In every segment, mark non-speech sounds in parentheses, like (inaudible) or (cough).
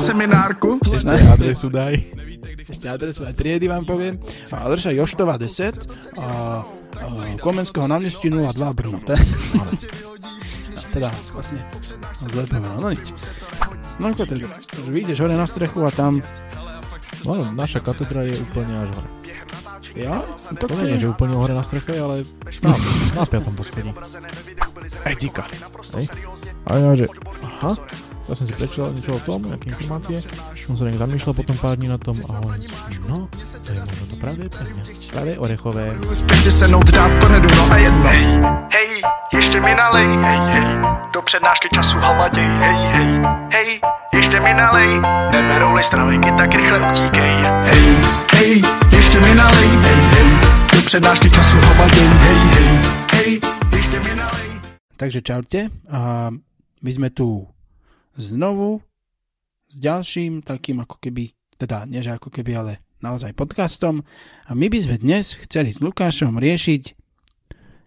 seminárku. Ešte adresu daj. Ešte adresu aj triedy vám poviem. Adresa Joštova 10 a, a Komenského námestí 02 Brno. Te- teda vlastne zle povedal, no nič. No ako teda, vyjdeš hore na strechu a tam, No, naša katedra je úplne až hore. ja? No, To to nie je, že úplne hore na streche, ale na, na piatom poschodí. Etika. Hej. A ja, že aha, ja som si prečítal niečo o tom, nejaké informácie, som sa nejak zamýšľal potom pár dní na tom a hovorím, si, no, to je možno to pravé pre mňa. Pravé orechové. Dát no a jedno. Hej, hej, ještě mi nalej, hej, hej. Do přednášky času havaděj, hej, hej, hej, ještě mi nalej. Neberou-li stravenky, tak rychle utíkej. Hej, hej, ještě mi nalej, hej, hej. Do přednášky času havaděj, hej, hej, hej, ještě mi nalej. takže čaute. A my sme tu znovu s ďalším takým ako keby, teda nie že ako keby, ale naozaj podcastom. A my by sme dnes chceli s Lukášom riešiť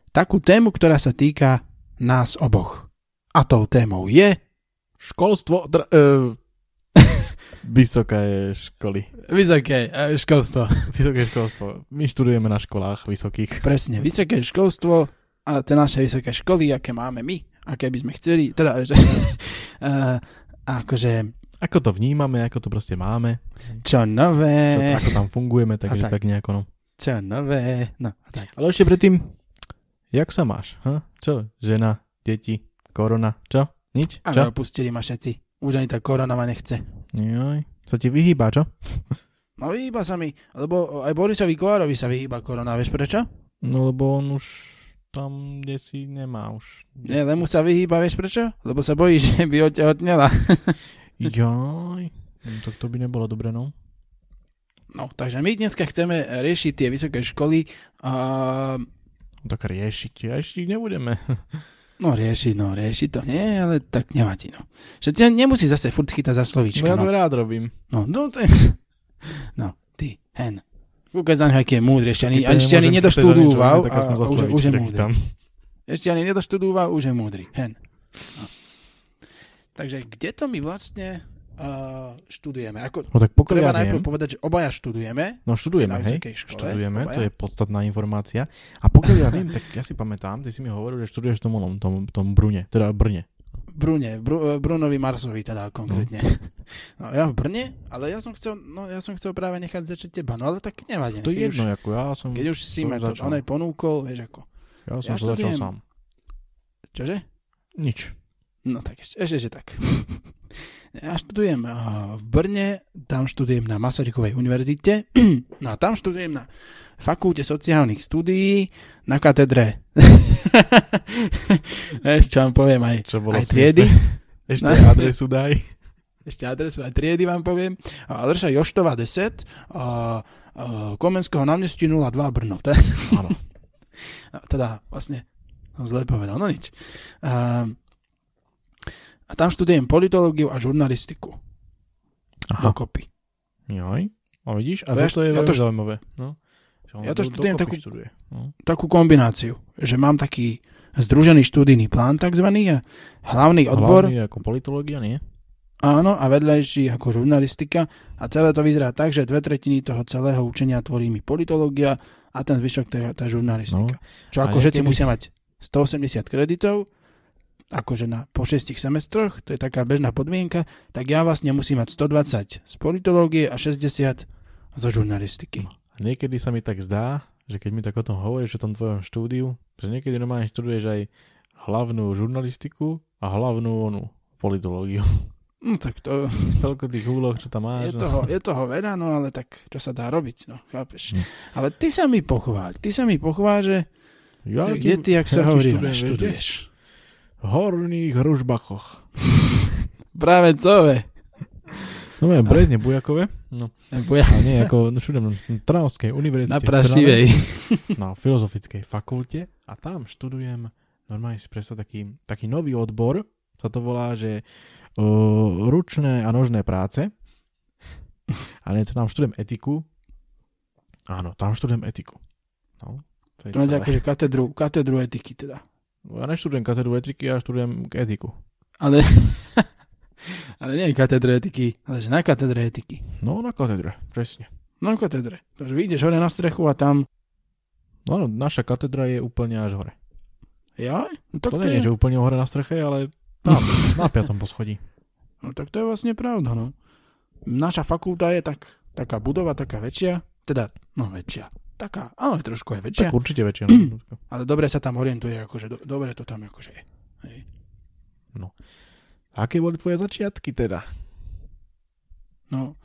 takú tému, ktorá sa týka nás oboch. A tou témou je Školstvo, dr- uh, (laughs) vysoké školy. vysoké e, školstvo. Vysoké školstvo. My študujeme na školách vysokých. Presne, vysoké školstvo a tie naše vysoké školy, aké máme my, aké by sme chceli, teda, (laughs) že, uh, akože, Ako to vnímame, ako to proste máme, čo čo, nové, ako tam fungujeme, takže A tak. tak nejako no. čo nové, no, a tak. Ale ešte predtým, jak sa máš? Ha? Čo? Žena, deti, korona, čo? Nič? A Čo? opustili ma všetci. Už ani tá korona ma nechce. Joj, sa ti vyhýba, čo? (laughs) No vyhýba sa mi, lebo aj Borisovi Kovárovi sa vyhýba korona, vieš prečo? No lebo on už tam, kde si nemá už. Nie, len mu sa vyhýba, vieš prečo? Lebo sa bojí, (laughs) že by otehotnela. Joj, no, tak to by nebolo dobre, no. No, takže my dneska chceme riešiť tie vysoké školy a No Tak riešiť, riešiť nebudeme. (laughs) No riešiť, no riešiť to nie, ale tak nevadí, no. Že nemusí zase furt chytať za No slovíčka, ja to no. rád robím. No, no, to je... (laughs) no ty, hen. Kúkaj za aký je múdry, ešte ani, ešte ani nedoštudúval a, a už, už je múdry. chytám. Ešte ani nedoštudúval, už je múdry, hen. No. Takže kde to my vlastne uh, študujeme? Ako, No tak pokiaľ treba ja najprv viem, povedať, že obaja študujeme no študujeme, hej, škole. študujeme, obaja. to je podstatná informácia. A pokiaľ ja viem, tak ja si pamätám, ty si mi hovoril, že študuješ v tom onom, tom, tom Brune, teda Brne. Brune, Bru, Brunovi Marsovi teda konkrétne. (laughs) No. ja v Brne, ale ja som chcel, no ja som chcel práve nechať začať teba, no ale tak nevadí. To keď je už, jedno, ako ja som, Keď už si ma to začal. onej ponúkol, vieš ako. ja som ja to začal sám. Čože? Nič. No tak ešte, ešte, tak. (laughs) Ja študujem eh, v Brne, tam študujem na Masarykovej univerzite, (clears throat) no a tam študujem na fakulte sociálnych studií na katedre. (laughs) Čo vám poviem aj, Čo bolo aj triedy. (laughs) Ešte No. adresu daj. (laughs) Ešte adresu aj triedy vám poviem. Adresa Joštova 10 a, a Komenského námestí 02 Brno. No, teda vlastne zle povedal, no nič. A, a tam študujem politológiu a žurnalistiku. Aha. Dokopy. Joj. A vidíš? A To to, ja to je št- ja to zaujímavé. No. Ja to študujem takú- Študuje. No. Takú kombináciu, že mám taký združený študijný plán takzvaný a hlavný odbor, Hlavný ako politológia, nie? áno, a vedľajší ako žurnalistika a celé to vyzerá tak, že dve tretiny toho celého učenia tvorí mi politológia a ten zvyšok to je tá žurnalistika. Čo A ako všetci niekedy- musia mať 180 kreditov, akože na, po 6 semestroch, to je taká bežná podmienka, tak ja vlastne musím mať 120 z politológie a 60 zo žurnalistiky. A niekedy sa mi tak zdá, že keď mi tak o tom hovoríš, o tom tvojom štúdiu, že niekedy normálne študuješ aj hlavnú žurnalistiku a hlavnú onú politológiu. No tak to, (laughs) Toľko tých úloh, čo tam máš. je, no. toho, je toho veľa, no ale tak čo sa dá robiť, no chápeš. Hm. Ale ty sa mi pochváľ, ty sa mi pochváľ, že, Ja že kde ty, jak sa hovorí, vieš, študuješ. Horných ružbakoch. (laughs) Práve to, ve. No ja, Brezne, Bujakove. No, Ja, a nie, ako no, na Trnavskej univerzite. na. Prašivej. na filozofickej fakulte a tam študujem, normálne si predstav taký, taký nový odbor, sa to volá, že uh, ručné a nožné práce. A nie, tam študujem etiku. Áno, tam študujem etiku. No, to je akože katedru, katedru etiky teda. Ja neštudujem katedru etiky, ja študujem etiku. Ale, (laughs) ale nie katedre etiky, ale že na katedre etiky. No, na katedre, presne. Na katedre. Takže vyjdeš hore na strechu a tam... No, no, naša katedra je úplne až hore. Ja? No, tak To to, nie je, že úplne hore na streche, ale tam, (laughs) na piatom poschodí. No tak to je vlastne pravda, no. Naša fakulta je tak, taká budova, taká väčšia, teda, no väčšia, taká, ale trošku je väčšia, Tak určite väčšia. no. (clears throat) ale dobre sa tam orientuje, akože do, dobre to tam akože je. Hej. Aké boli tvoje začiatky teda? No,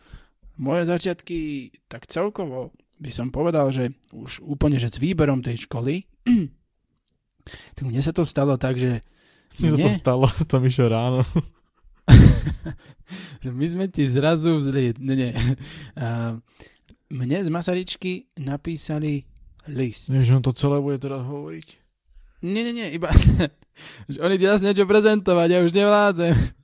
moje začiatky, tak celkovo by som povedal, že už úplne, že s výberom tej školy, (clears throat) tak mne sa to stalo tak, že Mne sa to stalo, (laughs) to mi ráno. (laughs) že my sme ti zrazu vzli, nie, nie. (laughs) A mne z Masaryčky napísali list. Že on to celé bude teraz hovoriť. Nie, nie, nie, iba, (laughs) že oni ti zase niečo prezentovať, ja už nevládzem. (laughs)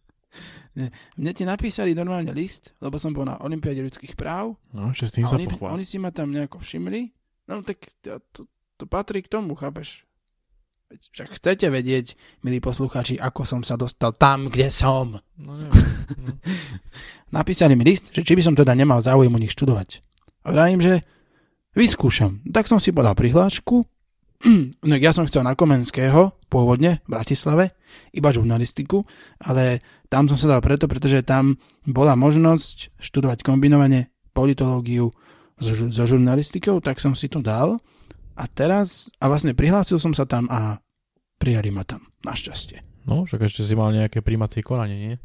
Nie. Mne ti napísali normálne list, lebo som bol na Olympiáde ľudských práv No, že s tým sa oni, pochvál. oni si ma tam nejako všimli. No tak to, to, to patrí k tomu, chápeš? Však chcete vedieť, milí poslucháči, ako som sa dostal tam, kde som. No, neviem. No. (laughs) Napísali mi list, že či by som teda nemal záujem u nich študovať. A vravím, že vyskúšam. Tak som si podal prihlášku. (clears throat) No, ja som chcel na Komenského, pôvodne, v Bratislave, iba žurnalistiku, ale tam som sa dal preto, pretože tam bola možnosť študovať kombinovane politológiu so, so žurnalistikou, tak som si to dal. A teraz, a vlastne prihlásil som sa tam a prijali ma tam, našťastie. no, však ešte si mal nejaké príjmacie konanie, nie?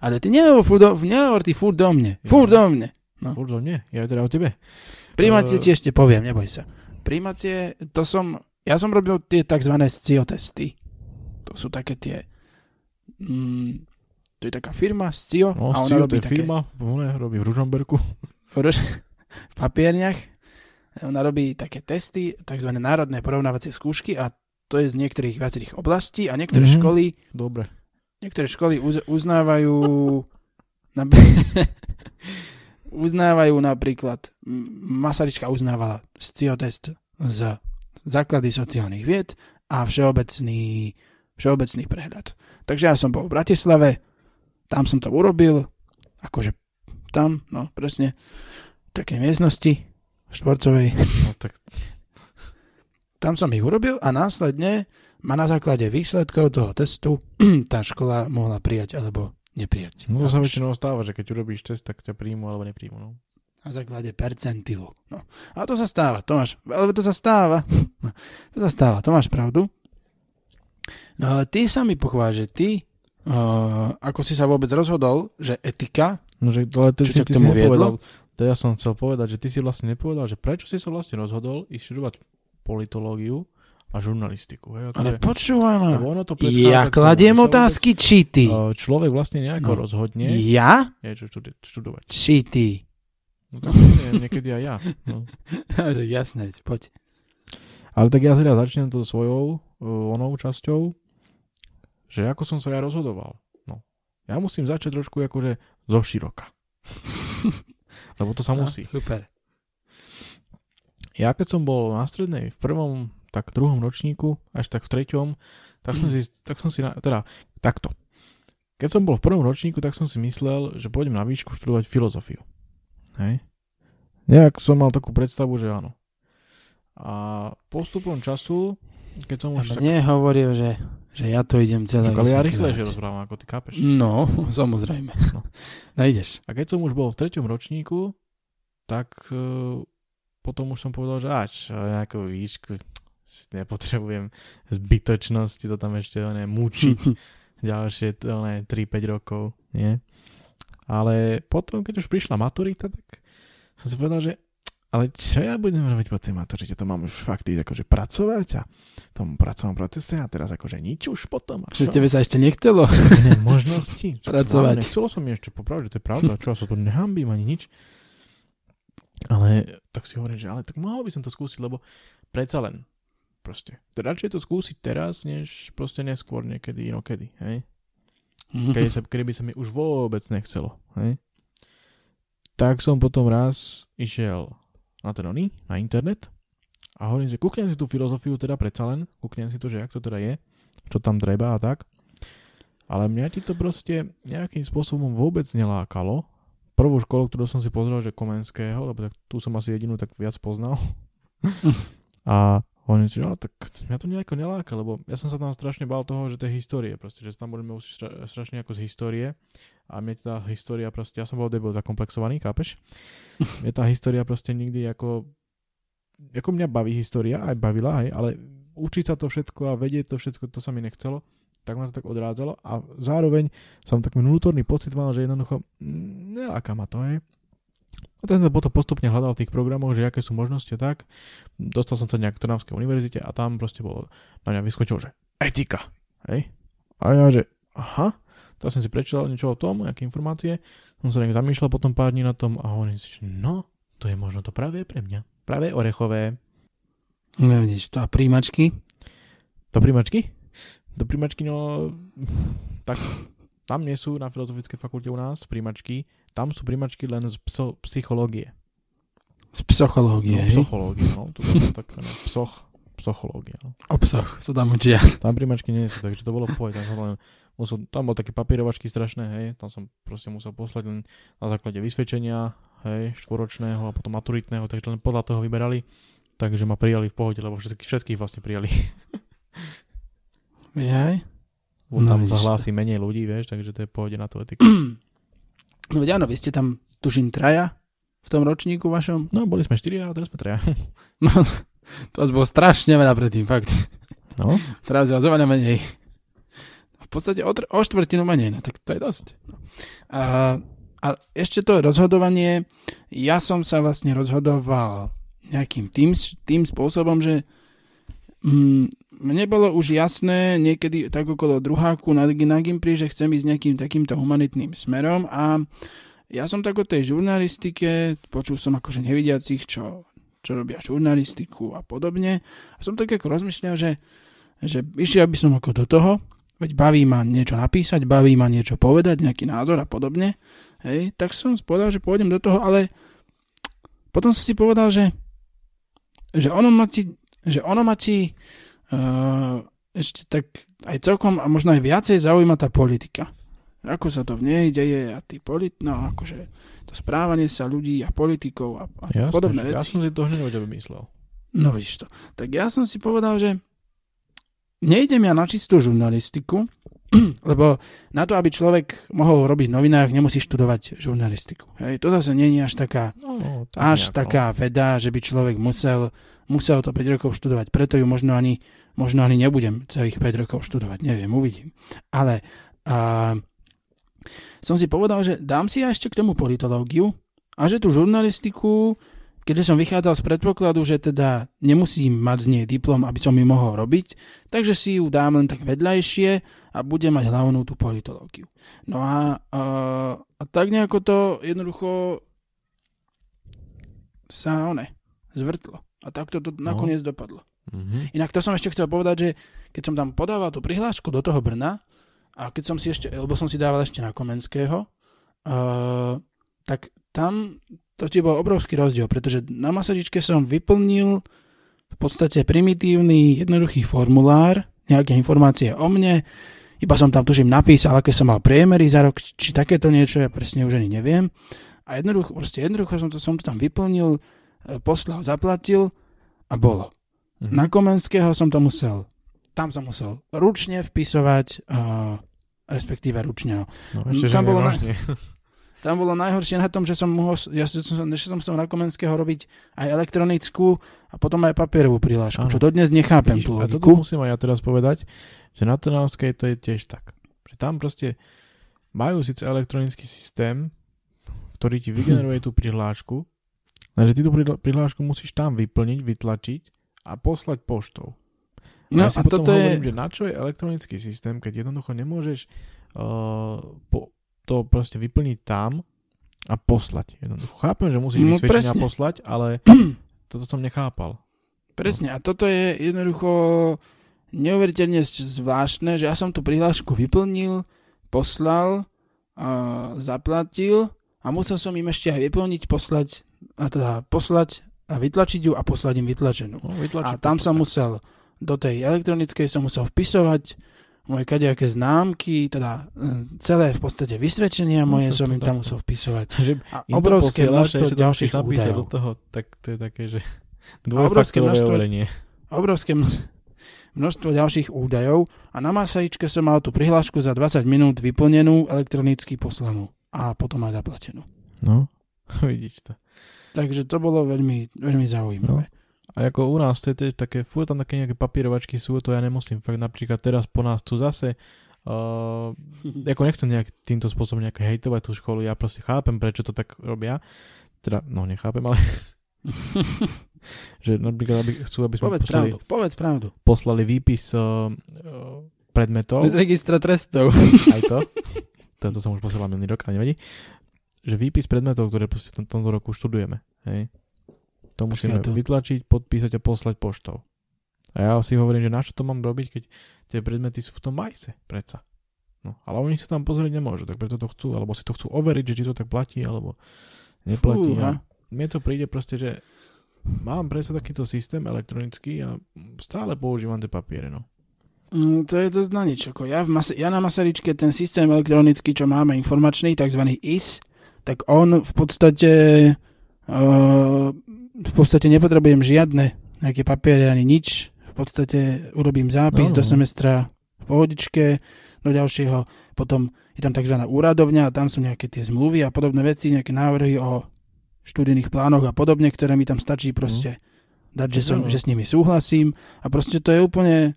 Ale ty nehovor, furt do, nehovor ty furt do mne. Furt do mne. No. Určite nie, ja teda o tebe. Príjmacie Eh. ti ešte poviem, neboj sa. Príjmacie, to som, ja som robil tie tzv. SCIO testy. To sú také tie, mm, to je taká firma SCIO No, a ona Scio, to robí je také firma, ona robí v Ružomberku. v papierniach. Ona robí také testy, tzv. národné porovnávacie skúšky a to je z niektorých viacerých oblastí a niektoré Mhm. školy, Dobre. niektoré školy uz, uznávajú (laughs) (laughs) uznávajú napríklad, m, Masaryčka uznávala SCIO test z základy sociálnych vied a všeobecný, všeobecný prehľad. Takže ja som bol v Bratislave, tam som to urobil, akože tam, no presne, v takej miestnosti, štvorcovej. No tak Tam som ich urobil a následne ma na základe výsledkov toho testu (clears throat) tá škola mohla prijať alebo neprijať. No to sa väčšinou stáva, že keď urobíš test, tak ťa príjmu alebo nepríjmu. No. Na základe percentilu. No. A to sa stáva, to máš, alebo to sa stáva. (laughs) to sa stáva, to máš pravdu. No ty sa mi pochvál, že ty, uh, ako si sa vôbec rozhodol, že etika, No, že, ale to, Čo si, ťa k tomu viedlo? to ja som chcel povedať, že ty si vlastne nepovedal, že prečo si sa vlastne rozhodol ísť študovať politológiu a žurnalistiku. Hej? ale Akože- počúvaj ma, ono to ja kladiem otázky, či ty. vôbec, človek vlastne nejako No. rozhodne Ja? niečo študovať. Či ty. No tak nie, niekedy aj ja. No. (laughs) že jasné, poď. Ale tak ja teda začnem to svojou uh, onou časťou, že ako som sa ja rozhodoval. No. Ja musím začať trošku akože zo široka. (laughs) Lebo to sa musí. No, super. Ja keď som bol na strednej v prvom, tak druhom ročníku, až tak v treťom, tak som si, tak som si na, teda takto. Keď som bol v prvom ročníku, tak som si myslel, že pôjdem na výšku študovať filozofiu. Hej? Nejak som mal takú predstavu, že áno. A postupom času, keď som už tak... mne hovoril, že, že ja to idem celé Čak, ale ja rýchlejšie rozprávam, ako ty chápeš. No, (laughs) samozrejme. No. No ideš. A keď som už bol v treťom ročníku, tak uh, potom už som povedal, že až nejakú výšku nepotrebujem zbytočnosti to tam ešte ne, mučiť (laughs) ďalšie to, ne, 3-5 rokov, nie? Ale potom, keď už prišla maturita, tak som si povedal, že ale čo ja budem robiť po tej maturite? To mám už fakt ísť akože pracovať a v tom pracovnom procese a teraz akože nič už potom. A Že tebe sa ešte nechcelo? iné možnosti. (laughs) Pracovať. Nechcelo som mi ešte popravať, že to je pravda, čo ja sa tu nehambím ani nič. Ale tak si hovorím, že ale tak mohol by som to skúsiť, lebo predsa len proste. Radšej to skúsiť teraz, než proste neskôr niekedy inokedy, hej? Kedy, sa, kedy by sa mi už vôbec nechcelo, hej? Tak som potom raz išiel na ten oný, na internet a hovorím, že kúknem si tú filozofiu teda predsa len, kúknem si to, že jak to teda je, čo tam treba a tak. Ale mňa ti to proste nejakým spôsobom vôbec nelákalo. Prvú školu, ktorú som si pozrel, že Komenského, lebo tak tu som asi jedinú tak viac poznal. (laughs) a oni, že no, tak mňa to nejako neláka, lebo ja som sa tam strašne bál toho, že to je histórie, proste, že sa tam budeme učiť stra- strašne ako z histórie a mne tá história proste, ja som bol debil zakomplexovaný, kápeš? (laughs) mne tá história proste nikdy ako, ako mňa baví história, aj bavila, aj, ale učiť sa to všetko a vedieť to všetko, to sa mi nechcelo, tak ma to tak odrádzalo a zároveň som taký vnútorný pocit mal, že jednoducho mm, neláka ma to, hej. A ten som potom postupne hľadal v tých programoch, že aké sú možnosti tak. Dostal som sa nejak k Trnavskej univerzite a tam proste bolo, na mňa vyskočilo, že etika, hej. A ja, že aha, to som si prečítal niečo o tom, nejaké informácie, som sa nejak zamýšľal potom pár dní na tom a hovorím si, no, to je možno to práve pre mňa. Práve orechové. No vidíš, to a príjmačky? To príjmačky? Do príjmačky, no, tak tam nie sú na Filozofickej fakulte u nás príjmačky, tam sú príjmačky len z pso- psychológie. Z psychológie, No, psychológie, no, to bolo tak, no, psoch, psychológia. No. Obsah sa tam učia. Tam príjmačky nie sú, takže to bolo pohode, tam len musel, tam bol také papierovačky strašné, hej, tam som proste musel poslať len na základe vysvedčenia, hej, štvoročného a potom maturitného, takže len podľa toho vyberali, takže ma prijali v pohode, lebo všetkých, všetkých vlastne prijali. Jaj? No, tam sa to. hlási menej ľudí, vieš, takže to je pohode na tú etiku. (clears throat) No veď áno, vy ste tam, tuším, traja v tom ročníku vašom. No, boli sme štyria a teraz sme traja. (laughs) No, to vás bolo strašne veľa predtým, fakt. No, Teraz je vás oveľa menej. V podstate o, tr- o štvrtinu menej, no tak to je dosť. A, a ešte to rozhodovanie, ja som sa vlastne rozhodoval nejakým tým, tým spôsobom, že mm, mne bolo už jasné niekedy tak okolo druháku na, na Gimpri, že chcem ísť nejakým takýmto humanitným smerom a ja som tak o tej žurnalistike, počul som akože nevidiacich, čo, čo robia žurnalistiku a podobne. A som tak ako rozmýšľal, že, že išiel by som ako do toho, veď baví ma niečo napísať, baví ma niečo povedať, nejaký názor a podobne, hej, tak som povedal, že pôjdem do toho, ale potom som si povedal, že, že ono ma ti, že ono ma ti ešte tak aj celkom a možno aj viacej zaujíma tá politika. Ako sa to v nej deje a tí polit, no akože to správanie sa ľudí a politikov a, a jasne, podobné že ja veci. som si to hneď o tebe myslel. No vidíš to. Tak ja som si povedal, že nejdem ja na čistú žurnalistiku, (clears throat) lebo na to, aby človek mohol robiť v novinách, nemusí študovať žurnalistiku. Hej, to zase nie je až taká, No, až nejako. taká veda, že by človek musel, musel to 5 rokov študovať. Preto ju možno ani, možno ani nebudem celých 5 rokov študovať. Neviem, uvidím. Ale a, som si povedal, že dám si ja ešte k tomu politológiu a že tú žurnalistiku, keďže som vychádzal z predpokladu, že teda nemusím mať z nej diplom, aby som ju mohol robiť, takže si ju dám len tak vedľajšie a budem mať hlavnú tú politológiu. No a, a, a tak nejako to jednoducho sa one zvrtlo. A takto to No. nakoniec dopadlo. Mhm. Inak to som ešte chcel povedať, že keď som tam podával tú prihlášku do toho Brna, a keď som si ešte, lebo som si dával ešte na Komenského, uh, tak tam to ti bol obrovský rozdiel, pretože na Masaryčke som vyplnil v podstate primitívny, jednoduchý formulár, nejaké informácie o mne, iba som tam tuším napísal, aké som mal priemery za rok, či takéto niečo, ja presne už ani neviem. A jednoducho, proste jednoducho som to, som to tam vyplnil, e, poslal, zaplatil a bolo. Mhm. Na Komenského som to musel, tam som musel ručne vpisovať, uh, respektíve ručne. No. No, ešte, tam že bolo na-. (laughs) Tam bolo najhoršie na tom, že som mohol, ja že som, že som musel na Komenského robiť aj elektronickú a potom aj papierovú prihlášku, Áno. čo dodnes nechápem Vidíš, tú a toto logiku. musím aj ja teraz povedať, že na Trnavskej to je tiež tak. Že tam proste majú síce elektronický systém, ktorý ti (laughs) vygeneruje tú prihlášku, lenže ty tú prihlášku musíš tam vyplniť, vytlačiť a poslať poštou. No ja si a potom toto hovorím, je... že na čo je elektronický systém, keď jednoducho nemôžeš uh, po, to proste vyplniť tam a poslať. Jednoducho. Chápem, že musíš No, presne. poslať, ale (clears throat) toto som nechápal. Presne, a toto je jednoducho neuveriteľne zvláštne, že ja som tú prihlášku vyplnil, poslal, a zaplatil a musel som im ešte aj vyplniť, poslať, a teda poslať a vytlačiť ju a poslať im vytlačenú. No, A tam som musel, do tej elektronickej som musel vpisovať moje kadejaké známky, teda e, celé v podstate vysvedčenia No, moje som im tam musel vpisovať. (laughs) Že A obrovské posielaš a množstvo ďalších údajov. do toho, tak to je také, že obrovské množstvo- overenie. Obrovské mno- množstvo ďalších údajov a na masaričke som mal tú prihlášku za 20 minút vyplnenú, elektronicky poslanú a potom aj zaplatenú. No, (laughs) vidíš to. Takže to bolo veľmi, veľmi zaujímavé. A ako u nás, to je tiež také, fú, tam také nejaké papierovačky sú, to ja nemusím. Fakt napríklad teraz po nás tu zase, uh, (laughs) ako nechcem nejak týmto spôsobom nejak hejtovať tú školu, ja proste chápem, prečo to tak robia. Teda, no nechápem, ale (laughs) že napríklad aby, chcú, aby sme Povedz poslali, pravdu, povedz pravdu. poslali výpis uh, uh, predmetov, Bez registra trestov. aj to, tento som už posielal minulý rok, ale nevadí, že výpis predmetov, ktoré proste v tom- tomto roku študujeme, hej, to musíme to- vytlačiť, podpísať a poslať poštou. A ja si hovorím, že na čo to mám robiť, keď tie predmety sú v tom majse, predsa. No, ale oni sa tam pozrieť nemôžu, tak preto to chcú, alebo si to chcú overiť, že či to tak platí, alebo neplatí. Fúha. a mne to príde proste, že mám predsa takýto systém elektronický a stále používam tie papiere, no. Mm, to je dosť na nič. Ako ja, v Mas- ja na Masaričke ten systém elektronický, čo máme informačný, tzv. IS, tak on v podstate uh, v podstate nepotrebujem žiadne nejaké papiere ani nič. V podstate urobím zápis No, no. do semestra v pohodičke, do ďalšieho, potom je tam tzv. úradovňa a tam sú nejaké tie zmluvy a podobné veci, nejaké návrhy o študijných plánoch a podobne, ktoré mi tam stačí proste dať, že, som, že s nimi súhlasím a proste to je úplne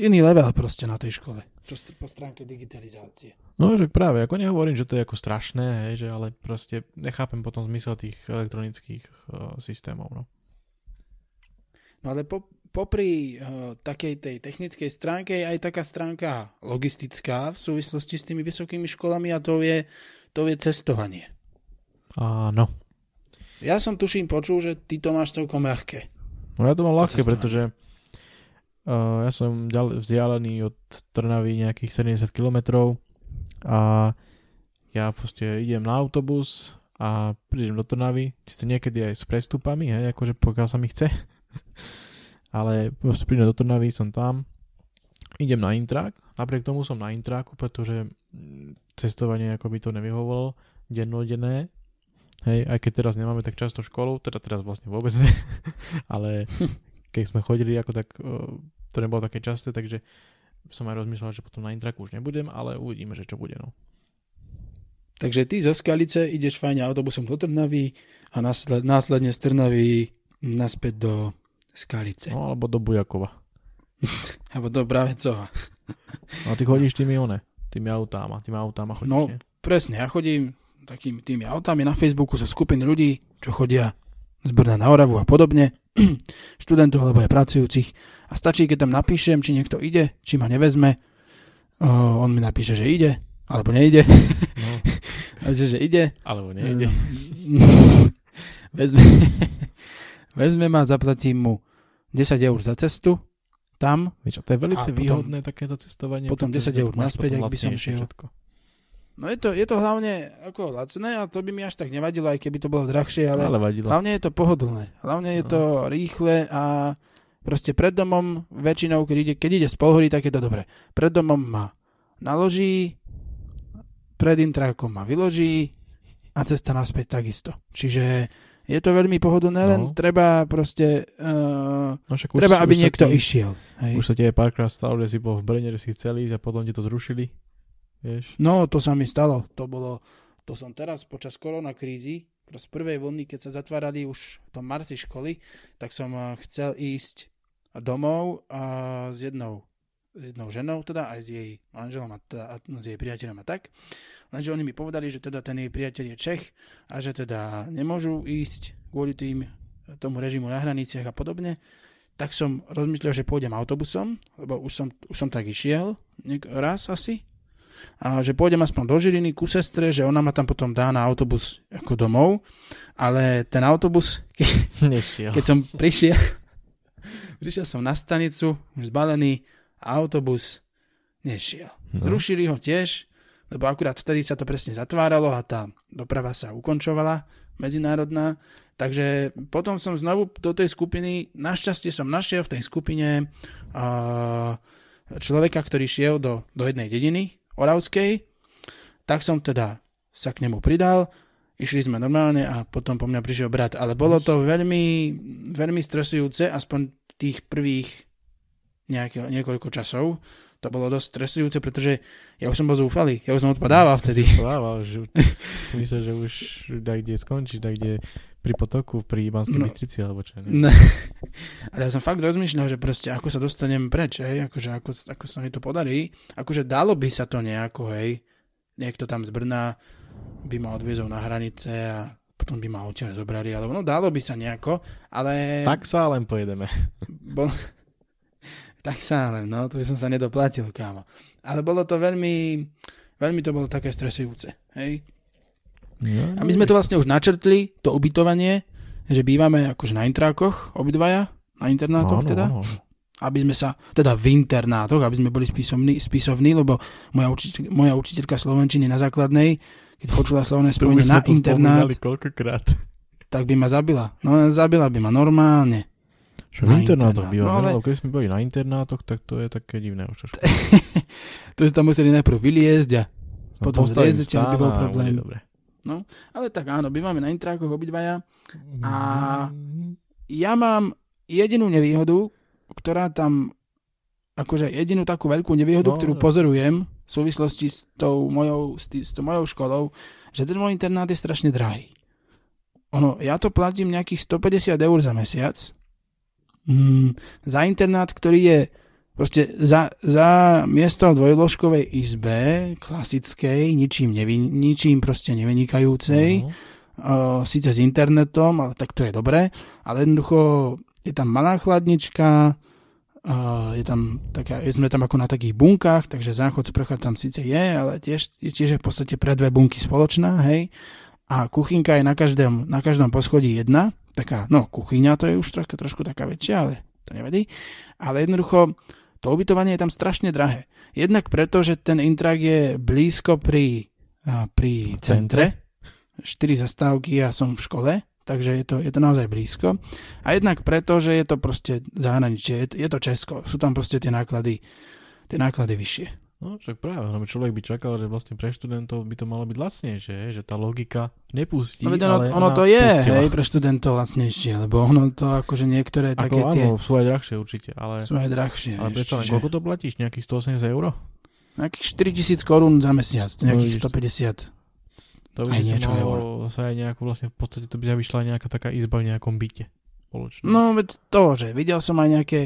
iný level proste na tej škole. Čo po stránke digitalizácie. No, že práve, ako nehovorím, že to je ako strašné, hej, že ale proste nechápem potom zmysel tých elektronických uh, systémov, no. No ale po, popri uh, takej tej technickej stránke je aj taká stránka logistická v súvislosti s tými vysokými školami a to je, to je cestovanie. Áno. Ja som tuším počul, že ty to máš celkom ľahké. No ja to mám To ľahké, cestovanie. pretože ja som ďal, vzdialený od Trnavy nejakých 70 km a ja proste idem na autobus a prídem do Trnavy, síce niekedy aj s prestupami, hej, akože pokiaľ sa mi chce, (laughs) ale proste prídem do Trnavy, som tam, idem na Intrak, napriek tomu som na Intraku, pretože mm, cestovanie ako by to nevyhovovalo, dennodenné, hej, aj keď teraz nemáme tak často školu, teda teraz vlastne vôbec ne, (laughs) ale keď sme chodili, ako tak uh, to nebolo také časté, takže som aj rozmýšľal, že potom na Intraku už nebudem, ale uvidíme, že čo bude, no. Takže ty zo Skalice ideš fajne autobusom do Trnavy a násled, následne z Trnavy naspäť do Skalice. no alebo do Bujakova. (laughs) Alebo do Bravecova. No a ty chodíš tými one, tými autáma, tými autáma chodíš, No. nie? Presne, ja chodím takými tými autami na Facebooku sú skupiny ľudí, čo chodia z Brna na Oravu a podobne, (clears throat) študentov alebo aj pracujúcich a stačí, keď tam napíšem, či niekto ide, či ma nevezme, o, on mi napíše, že ide, alebo nejde, No, (laughs) že, že ide, alebo nejde. (laughs) vezme, (laughs) vezme ma, zaplatím mu 10 eur za cestu, tam, Vieš, to je veľmi výhodné takéto cestovanie. potom pretože 10 eur naspäť, ak by som šiel. všetko. No je to, je to hlavne ako lacné a to by mi až tak nevadilo, aj keby to bolo drahšie, ale Ale vadilo. Hlavne je to pohodlné. Hlavne je No. to rýchle a proste pred domom väčšinou, keď ide, keď ide z Polhory, tak je to dobre. Pred domom ma naloží, pred intrákom ma vyloží a cesta naspäť takisto. Čiže je to veľmi pohodlné, len No. treba proste, uh, No, však treba, aby niekto ti, išiel. Hej. Už sa ti aj párkrát stalo, že si bol v Brne, že si chcel ísť a potom ti to zrušili. Vieš? No, to sa mi stalo. To bolo, to som teraz počas koronakrízy, z prvej vlny, keď sa zatvárali už v tom marci školy, tak som eh, chcel ísť domov a s jednou, jednou ženou, teda aj s jej manželom a, teda, a s jej priateľom a tak. Lenže oni mi povedali, že teda ten jej priateľ je Čech a že teda nemôžu ísť kvôli tým tomu režimu na hraniciach a podobne. Tak som rozmyslel, že pôjdem autobusom, lebo už som, už som tak išiel raz asi a že pôjdem aspoň do Žiliny ku sestre, že ona ma tam potom dá na autobus ako domov, ale ten autobus, ke, Nešiel. keď som prišiel, (laughs) prišiel som na stanicu, už zbalený, a autobus nešiel. No. Zrušili ho tiež, lebo akurát vtedy sa to presne zatváralo a tá doprava sa ukončovala, medzinárodná. Takže potom som znovu do tej skupiny, našťastie som našiel v tej skupine uh, človeka, ktorý šiel do, do jednej dediny Oravskej, tak som teda sa k nemu pridal, išli sme normálne a potom po mňa prišiel brat, ale bolo to veľmi, veľmi stresujúce, aspoň tých prvých nejaké, niekoľko časov, to bolo dosť stresujúce, pretože ja už som bol zúfalý, ja už som odpadával vtedy. Odpadával, že si myslel, že už da kde skončí, da kde pri potoku, pri Banskej no, Bystrici, alebo čo. Ne? Ne. (laughs) Ale ja som fakt rozmýšľal, že proste ako sa dostanem preč, hej, akože ako, ako sa mi to podarí, akože dalo by sa to nejako, hej, niekto tam z Brna by ma odviezol na hranice a potom by ma odtiaľ zobrali, alebo no dalo by sa nejako, ale... Tak sa len pojedeme. Bol, (laughs) tak sa len, no, to by som sa nedoplatil, kámo. Ale bolo to veľmi, veľmi to bolo také stresujúce, hej. No, A my sme to vlastne už načrtli, to ubytovanie, že bývame akože na intrákoch, obidvaja, na internátoch áno, teda. áno. Aby sme sa, teda v internátoch, aby sme boli spisovní, spisovní lebo moja, učiteľ, moja učiteľka Slovenčiny na základnej, keď počula slovné spojenie na internát, koľkokrát. tak by ma zabila. No zabila by ma normálne. Čo Na internátoch internát. No, ale- keď sme boli na internátoch, tak to je také divné už trošku. (laughs) to sme tam museli najprv vyliezť a No, Potom aby stán bol a problém. Dobre. ale tak áno, bývame na intrákoch obidvaja. A Mhm. ja mám jedinú nevýhodu, ktorá tam, akože jedinú takú veľkú nevýhodu, No, ktorú no. pozorujem v súvislosti s tou mojou, s, tý, s tou mojou školou, že ten môj internát je strašne drahý. Ono, ja to platím nejakých 150 eur za mesiac. Mm, za internát, ktorý je proste za, za miesto v dvojložkovej izbe, klasickej, ničím, nevy, ničím proste nevynikajúcej, uh, síce s internetom, ale tak to je dobré, ale jednoducho je tam malá chladnička, uh, je tam taká, sme tam ako na takých bunkách, takže záchod sprcha tam síce je, ale tiež, tiež je v podstate pre dve bunky spoločná, hej. A kuchynka je na každom, na každom poschodí jedna, taká, no kuchyňa to je už trošku, trošku taká väčšia, ale to nevadí. Ale jednoducho to ubytovanie je tam strašne drahé. Jednak preto, že ten intrak je blízko pri, pri centre, 4 zastávky a som v škole, takže je to, je to naozaj blízko. A jednak preto, že je to proste zahraničie, je, je to Česko, sú tam proste tie náklady, tie náklady vyššie. No, však práve, lebo človek by čakal, že vlastne pre študentov by to malo byť lacnejšie, že tá logika nepustí, No, ono, ale ono to je, pustila. hej, pre študentov lacnejšie, lebo ono to akože niektoré Ako také tie áno, sú aj drahšie určite, ale, sú aj drahšie. ale predsa len, koľko to platíš? Nejakých 180 eur? Nejakých 4000 korún za mesiac, nejakých No, vidíš. 150. To by Aj niečo malo zase aj nejakú, vlastne v podstate to by vyšla nejaká taká izba v nejakom byte. Spoločne. No veď to, že videl som aj nejaké,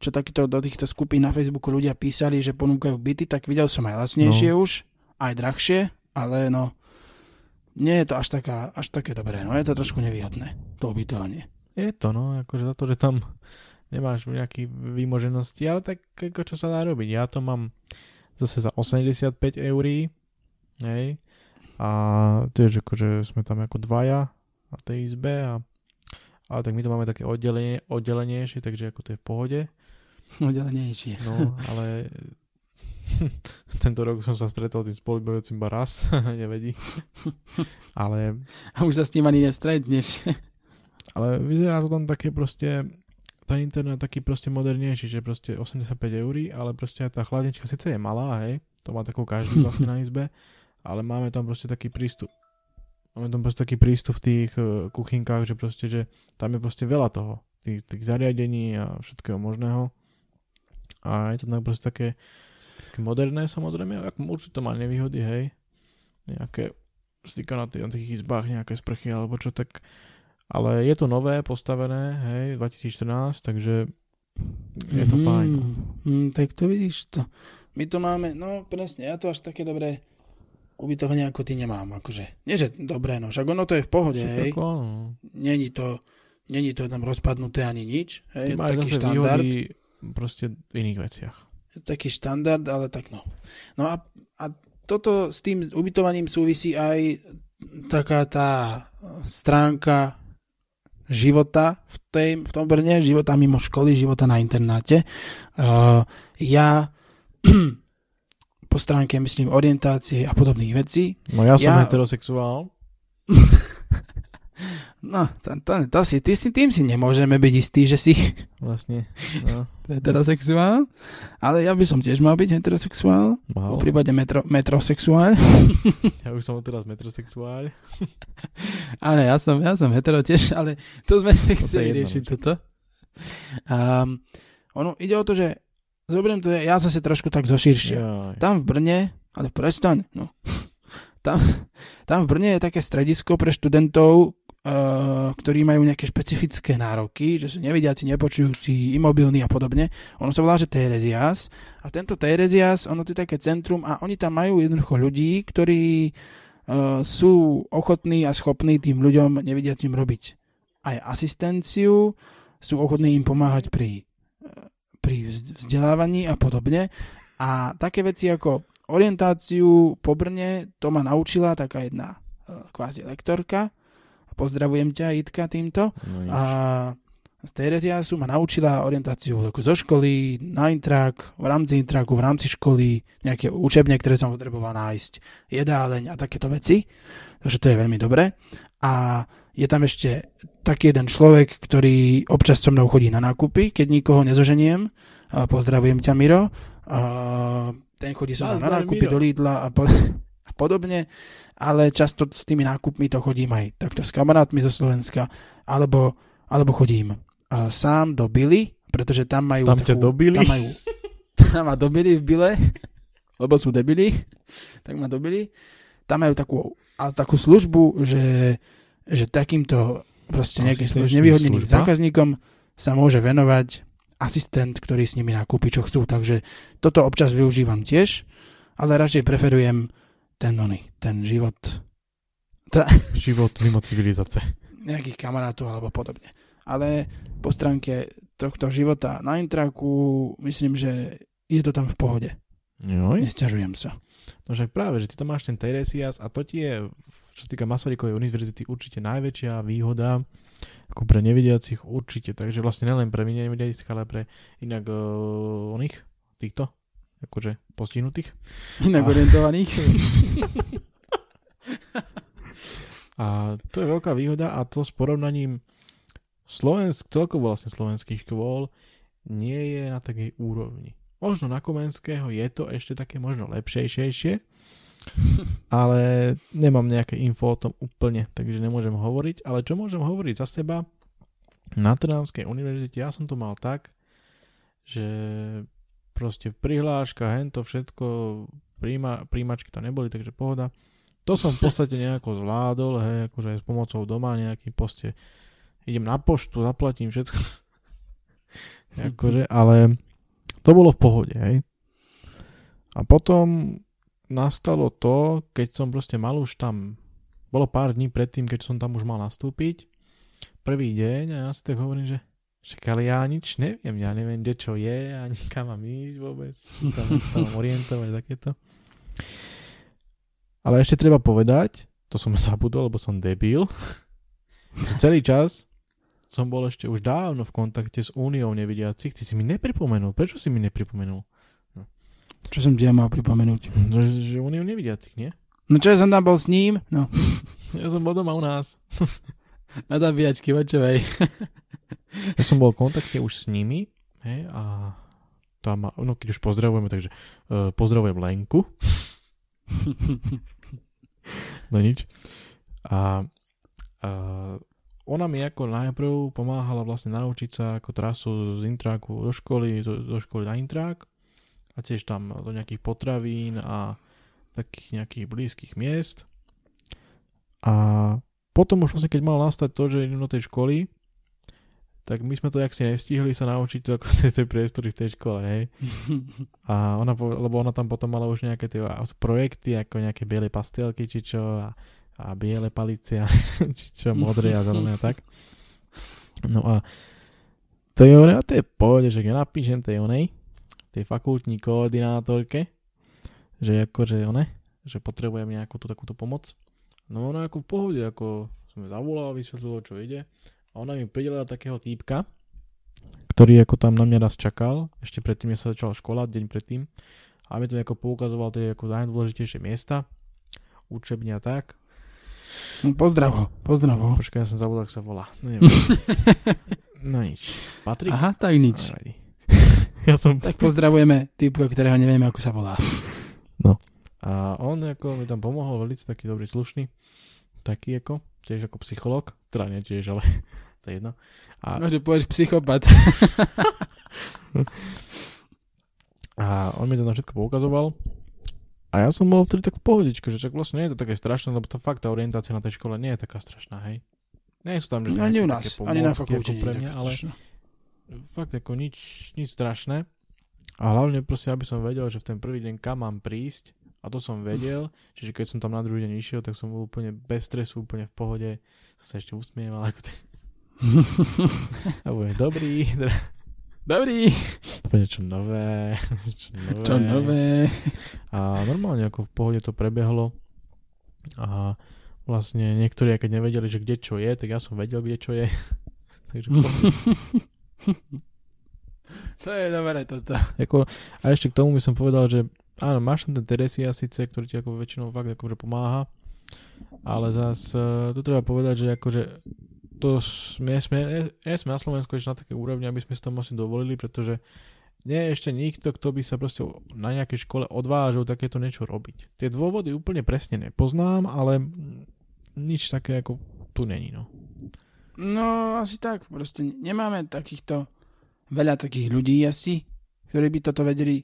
čo takýto do týchto skupín na Facebooku ľudia písali, že ponúkajú byty, tak videl som aj lacnejšie No. už, aj drahšie, ale no, nie je to až, taká, až také dobré, no je to trošku nevýhodné, to ubytovanie. Je to, no, akože za to, že tam nemáš nejaký výmoženosti, ale tak ako čo sa dá robiť. Ja to mám zase za 85 eur, hej, a tiež akože sme tam ako dvaja na tej izbe a ale tak my to máme také oddelenie, oddelenejšie, takže ako to je v pohode. Oddelenejšie. No, ale (laughs) tento rok som sa stretol tým spolubojúcim iba raz, (laughs) nevedí. ale, A už sa s tým ani nestretneš. (laughs) ale vyzerá to tam také proste, tá internet taký proste modernejší, že proste 85 eur, ale proste tá chladnička síce je malá, hej, to má takú každý vlastne na izbe, ale máme tam proste taký prístup. Máme tam proste taký prístup v tých uh, kuchynkách, že proste, že tam je proste veľa toho, tých, tých zariadení a všetkého možného. A je to tak proste také, také moderné samozrejme, určite to má nevýhody, hej. Nejaké stýka na, tých, na tých izbách, nejaké sprchy alebo čo, tak ale je to nové, postavené, hej, 2014, takže je to Mhm. fajn. no. Mm, tak to vidíš to. My to máme, no presne, ja to až také dobré ubytovanie ako ty nemám, akože. Nie, že dobré, no však ono to je v pohode, Však hej. ako áno. Není to, není to tam rozpadnuté ani nič, Ty hej. máš Taký zase štandard. výhody proste v iných veciach. taký štandard, ale tak no. No a, a toto s tým ubytovaním súvisí aj taká tá stránka života v, tej, v tom Brne, života mimo školy, života na internáte. Uh, ja (clears throat) po stránke, myslím, orientácie a podobných vecí. No ja som Ja- heterosexuál. (laughs) No, to, to, to si, ty si, tým si nemôžeme byť istí, že si Vlastne, no. (laughs) heterosexuál, ale ja by som tiež mal byť heterosexuál, Mal. v prípade metro, metrosexuál, (laughs) Ja už som teraz metrosexuál. (laughs) ale ja som, ja som hetero tiež, ale to sme nechceli jedno, riešiť no. toto. Um, ono, ide o to, že zoberiem to, ja zase trošku tak zoširšie. Jaj. Tam v Brne, ale prestaň, no. Tam, tam v Brne je také stredisko pre študentov, ktorí majú nejaké špecifické nároky, že sú nevidiaci, nepočujúci, imobilní a podobne. Ono sa volá, že Teresias. A tento Teresias, ono je také centrum a oni tam majú jednoducho ľudí, ktorí uh, sú ochotní a schopní tým ľuďom nevidiacim robiť aj asistenciu, sú ochotní im pomáhať pri, eh, pri vz- vzdelávaní a podobne. A také veci ako orientáciu po Brne, to ma naučila taká jedna kvázi lektorka. Pozdravujem ťa, Jitka, týmto. No. A z Teresiasu ma naučila orientáciu ako zo školy, na intrak, v rámci intraku, v rámci školy, nejaké učebne, ktoré som potreboval nájsť, jedáleň a takéto veci. Takže to je veľmi dobré. A je tam ešte taký jeden človek, ktorý občas so mnou chodí na nákupy, keď nikoho nezoženiem. A pozdravujem ťa, Miro. A ten chodí so mnou na nákupy Miro. do Lidla a, po, a (laughs) podobne. Ale často s tými nákupmi to chodím aj takto s kamarátmi zo Slovenska, alebo, alebo chodím a sám do Billy, pretože tam majú Tam ťa dobili? Tam majú, (laughs) tam ma dobili v Bile, lebo sú debili, tak ma dobili. Tam majú takú, a takú službu, že, že takýmto proste nejakým Asistenčná nevýhodneným služba? zákazníkom sa môže venovať asistent, ktorý s nimi nakúpi, čo chcú. Takže toto občas využívam tiež, ale radšej preferujem ten, oný, ten život (laughs) Život mimo civilizácie. nejakých kamarátov alebo podobne. Ale po stránke tohto života na intraku myslím, že je to tam v pohode. Joj. Nesťažujem sa. No však práve, že ty tam máš ten Teresias a to ti je, čo sa týka Masarykovej univerzity, určite najväčšia výhoda ako pre nevidiacich určite. Takže vlastne nielen pre nevidiacich, ale pre inak uh, oných, týchto, akože postihnutých. Inak A- orientovaných. (laughs) A to je veľká výhoda a to s porovnaním Slovensk, celkovo vlastne slovenských škôl nie je na takej úrovni. Možno na Komenského je to ešte také možno lepšejšie, (laughs) ale nemám nejaké info o tom úplne, takže nemôžem hovoriť. Ale čo môžem hovoriť za seba, na Trnavskej univerzite ja som to mal tak, že proste prihláška, hento všetko, príjma, príjmačky tam neboli, takže pohoda. To som v (laughs) podstate nejako zvládol, hej, akože aj s pomocou doma nejaký poste idem na poštu, zaplatím všetko. (laughs) akože, ale to bolo v pohode, hej. A potom nastalo to, keď som proste mal už tam, bolo pár dní predtým, keď som tam už mal nastúpiť, prvý deň a ja si tak hovorím, že však ale ja nič neviem, ja neviem, kde čo je, ani kam mám ísť vôbec, sa tam orientovať, takéto. Ale ešte treba povedať, to som zabudol, lebo som debil, celý čas som bol ešte už dávno v kontakte s Úniou nevidiacich. Ty si mi nepripomenul. Prečo si mi nepripomenul? Čo som ti ja mal pripomenúť? Že, že Úniu nevidiacich, nie? No čo, ja som tam bol s ním? No, (laughs) Ja som bol doma u nás. (laughs) na zabíjačky vočovej. (laughs) Ja som bol v kontakte už s nimi. Hej, a tam, no keď už pozdravujeme, takže uh, pozdravujem Lenku. No nič. A uh, ona mi ako najprv pomáhala vlastne naučiť sa ako trasu z intráku do školy, do, do školy na intrák a tiež tam do nejakých potravín a takých nejakých blízkych miest. A potom už vlastne keď mal nastať to, že idem do tej školy, tak my sme to jak si nestihli sa naučiť to ako (laughs) tej, priestory v tej škole, hej. (laughs) A ona, lebo ona tam potom mala už nejaké tie projekty, ako nejaké biele pastelky, či čo, a, a biele palice, a (laughs) či čo, modré a zelené a tak. No a to je, a to je pohode, že ja napíšem tej onej, tej fakultní koordinátorke, že akože one, že potrebujem nejakú tú takúto pomoc. No ona ako v pohode, ako som ju zavolal, vysvetlil, čo ide. A ona mi pridelila takého týpka, ktorý ako tam na mňa raz čakal, ešte predtým, než sa začala škola, deň predtým. A mi to ako poukazoval tie ako najdôležitejšie miesta, učebne a tak. No, pozdrav ho, pozdrav ho. Počkaj, ja som zabudol, ak sa volá. No, (laughs) no nič. Patrik? Aha, tak nič. Nevadí. (laughs) ja som... Tak pozdravujeme typu, ktorého nevieme, ako sa volá. A on ako mi tam pomohol, veľmi taký dobrý, slušný. Taký ako, tiež ako psychológ. Teda nie tiež, ale (laughs) to je jedno. A, No, že povieš psychopat. (laughs) a on mi to na všetko poukazoval. A ja som bol vtedy tak v pohodičke, že čak vlastne nie je to také strašné, lebo to fakt tá orientácia na tej škole nie je taká strašná, hej. Nie sú tam, že Ani nejaké u nás, ani na fakulte pre mňa, ale strašná. fakt ako nič, nič strašné. A hlavne proste, aby som vedel, že v ten prvý deň kam mám prísť, a to som vedel, čiže keď som tam na druhý deň išiel, tak som bol úplne bez stresu, úplne v pohode, som sa ešte usmieval, ako to... (laughs) A budem dobrý, dra- Dobrý. to bude čo nové, (laughs) čo nové. Čo nové. A normálne ako v pohode to prebehlo. A vlastne niektorí, keď nevedeli, že kde čo je, tak ja som vedel, kde čo je. (laughs) Takže. To je dobré toto. Ako, a ešte k tomu by som povedal, že áno, máš tam ten Teresia síce, ktorý ti ako väčšinou fakt akože pomáha, ale zas uh, tu treba povedať, že akože to sme, sme, nie sme na Slovensku ešte na také úrovni, aby sme si to asi dovolili, pretože nie je ešte nikto, kto by sa proste na nejakej škole odvážil takéto niečo robiť. Tie dôvody úplne presne nepoznám, ale nič také ako tu není, no. No, asi tak. Proste nemáme takýchto veľa takých ľudí asi, ktorí by toto vedeli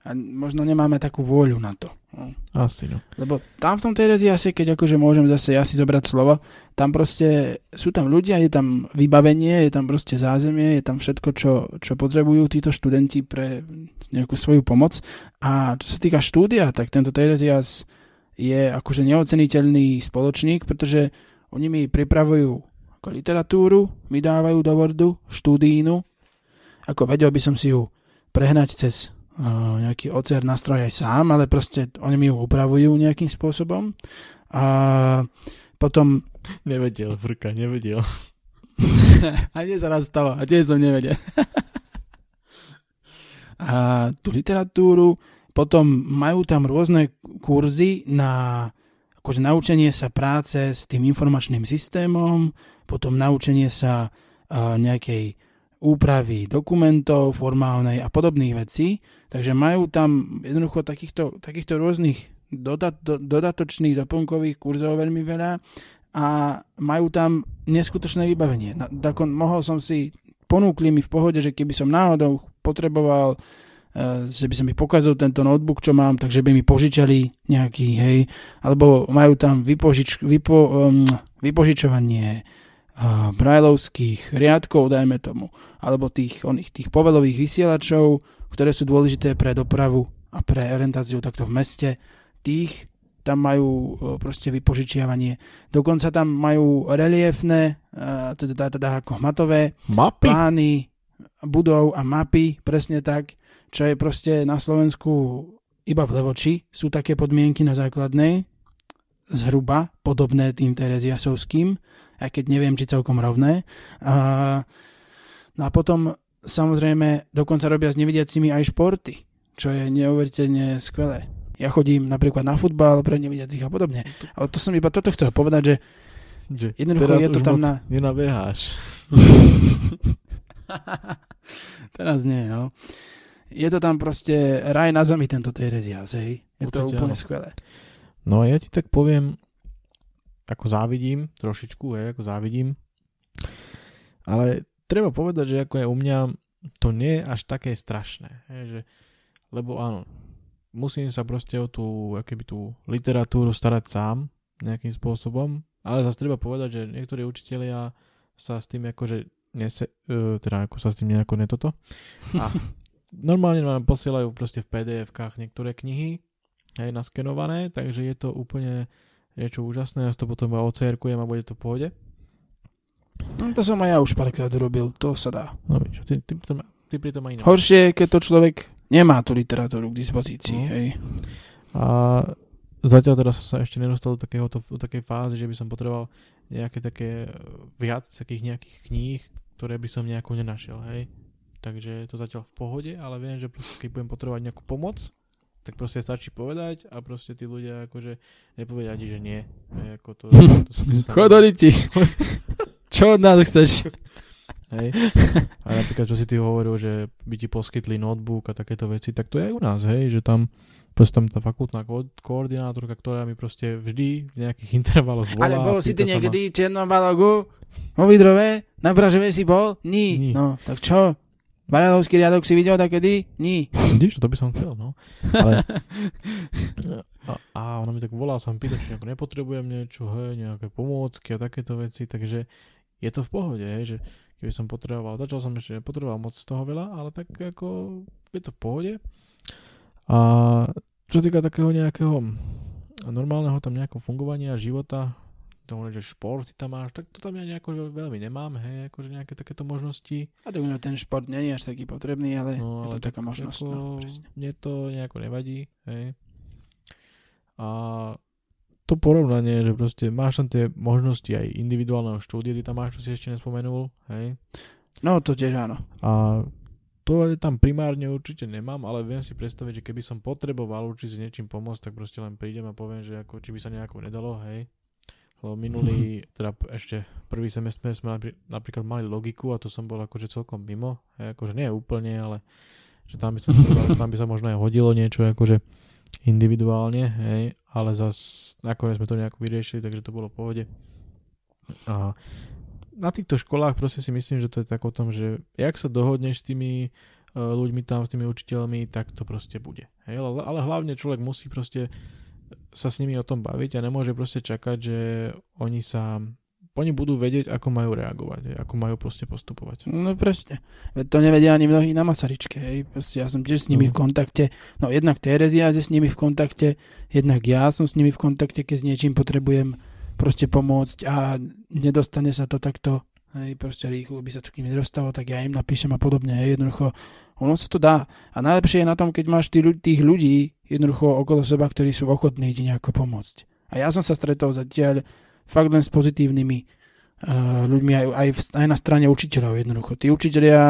a možno nemáme takú vôľu na to. No. Asi, no. Lebo tam v tom Terezi asi, keď akože môžem zase ja si zobrať slovo, tam proste sú tam ľudia, je tam vybavenie, je tam proste zázemie, je tam všetko, čo, čo potrebujú títo študenti pre nejakú svoju pomoc. A čo sa týka štúdia, tak tento Terezias je akože neoceniteľný spoločník, pretože oni mi pripravujú ako literatúru, mi dávajú do Wordu štúdínu, ako vedel by som si ju prehnať cez nejaký OCR nástroj aj sám, ale proste oni mi ju upravujú nejakým spôsobom. A potom... Nevedel, vrka, nevedel. (laughs) a nie sa raz stalo, a tiež som nevedel. (laughs) a tú literatúru, potom majú tam rôzne kurzy na akože naučenie sa práce s tým informačným systémom, potom naučenie sa uh, nejakej úpravy dokumentov formálnej a podobných vecí. Takže majú tam jednoducho takýchto, takýchto rôznych dodat, do, dodatočných doplnkových kurzov veľmi veľa a majú tam neskutočné vybavenie. Na, tako, mohol som si, ponúkli mi v pohode, že keby som náhodou potreboval uh, že by sa mi pokazil tento notebook, čo mám, takže by mi požičali nejaký, hej, alebo majú tam vypožič, vypo, um, vypožičovanie brajlovských riadkov, dajme tomu, alebo tých, oných, tých povelových vysielačov, ktoré sú dôležité pre dopravu a pre orientáciu takto v meste, tých tam majú uh, proste vypožičiavanie. Dokonca tam majú reliefné, uh, teda, teda ako hmatové Mapy? plány budov a mapy, presne tak, čo je proste na Slovensku iba v Levoči. Sú také podmienky na základnej, zhruba podobné tým Tereziasovským, aj keď neviem, či celkom rovné. A, no a potom samozrejme dokonca robia s nevidiacimi aj športy, čo je neuveriteľne skvelé. Ja chodím napríklad na futbal pre nevidiacich a podobne. Ale to som iba toto chcel povedať, že Že Jednoducho teraz je to už tam moc na- Nenabeháš. (laughs) Teraz nie, no. Je to tam proste raj na zemi, tento Terezias, hej. Je to Určite úplne áno. skvelé. No ja ti tak poviem, ako závidím, trošičku, hej, ako závidím. Ale treba povedať, že ako je u mňa, to nie je až také strašné. Hej, že, lebo áno, musím sa proste o tú, akéby tú literatúru starať sám nejakým spôsobom, ale zase treba povedať, že niektorí učitelia sa s tým akože nese, uh, teda ako sa s tým nejako netoto. A (laughs) normálne nám posielajú proste v PDF-kách niektoré knihy, aj naskenované, takže je to úplne niečo úžasné, ja to potom iba océrkujem a bude to v pohode. No, to som aj ja už párkrát urobil, to sa dá. No víš, ty, ty, ty, ty pri tom aj nemáš. Horšie je, keď to človek nemá tú literatúru k dispozícii, hej. A zatiaľ teda som sa ešte nedostal do, takéhoto, do takej fázy, že by som potreboval nejaké také viac takých nejakých kníh, ktoré by som nejako nenašiel, hej. Takže to zatiaľ v pohode, ale viem, že proste keď budem potrebovať nejakú pomoc, tak proste stačí povedať a proste tí ľudia akože nepovedia ani, že nie. Hej, ako to, to sú. Chodoriti. Čo od nás chceš? Hej. A napríklad, čo si ty hovoril, že by ti poskytli notebook a takéto veci, tak to je aj u nás, hej, že tam proste tam tá fakultná ko- koordinátorka, ktorá mi proste vždy v nejakých (laughs) intervaloch volá. Ale bol si ty niekedy v černom balogu? Vo Vidrove? Na Bražove si bol? Ní. Ní. No, tak čo? Baralovský riadok si videl takedy? Ní. Vidíš, to by som chcel, no. Ale... (laughs) A, a ona mi tak volá, sa mi pýta, či nepotrebujem niečo, hej, nejaké pomôcky a takéto veci, takže je to v pohode, hej, že keby som potreboval, začal som ešte nepotreboval moc z toho veľa, ale tak ako je to v pohode. A čo týka takého nejakého normálneho tam nejakého fungovania života, tomu, že šport ty tam máš, tak to tam ja nejako veľmi nemám, hej, akože nejaké takéto možnosti. A tak možno ten šport nie je až taký potrebný, ale, No, je ale to taká možnosť. Ako, No, presne. mne to nejako nevadí, hej. A to porovnanie, že proste máš tam tie možnosti aj individuálneho štúdia, ty tam máš, čo si ešte nespomenul, hej. no to tiež áno. A to tam primárne určite nemám, ale viem si predstaviť, že keby som potreboval určite s niečím pomôcť, tak proste len prídem a poviem, že ako, či by sa nejako nedalo, hej. Lebo minulý, (laughs) teda ešte prvý semestr sme napríklad mali logiku a to som bol akože celkom mimo, hej, akože nie úplne, ale že tam by, (laughs) že tam by sa možno aj hodilo niečo akože individuálne, hej, ale zas nakoniec sme to nejako vyriešili, takže to bolo v pohode. A na týchto školách proste si myslím, že to je tak o tom, že jak sa dohodneš s tými uh, ľuďmi tam, s tými učiteľmi, tak to proste bude. Hej, ale, ale hlavne človek musí proste sa s nimi o tom baviť a nemôže proste čakať, že oni sa oni budú vedieť, ako majú reagovať, ako majú proste postupovať. No presne. To nevedia ani mnohí na Masaryčke. Hej. Proste ja som tiež s nimi No. v kontakte. No jednak Terezia je s nimi v kontakte, jednak ja som s nimi v kontakte, keď s niečím potrebujem proste pomôcť a nedostane sa to takto hej, proste rýchlo by sa to k nim nedostalo, tak ja im napíšem a podobne. Hej, jednoducho, ono sa to dá. A najlepšie je na tom, keď máš tých ľudí jednoducho okolo seba, ktorí sú ochotní ti nejako pomôcť. A ja som sa stretol zatiaľ fakt len s pozitívnymi uh, ľuďmi aj, aj, v, aj na strane učiteľov jednoducho. Tí učiteľia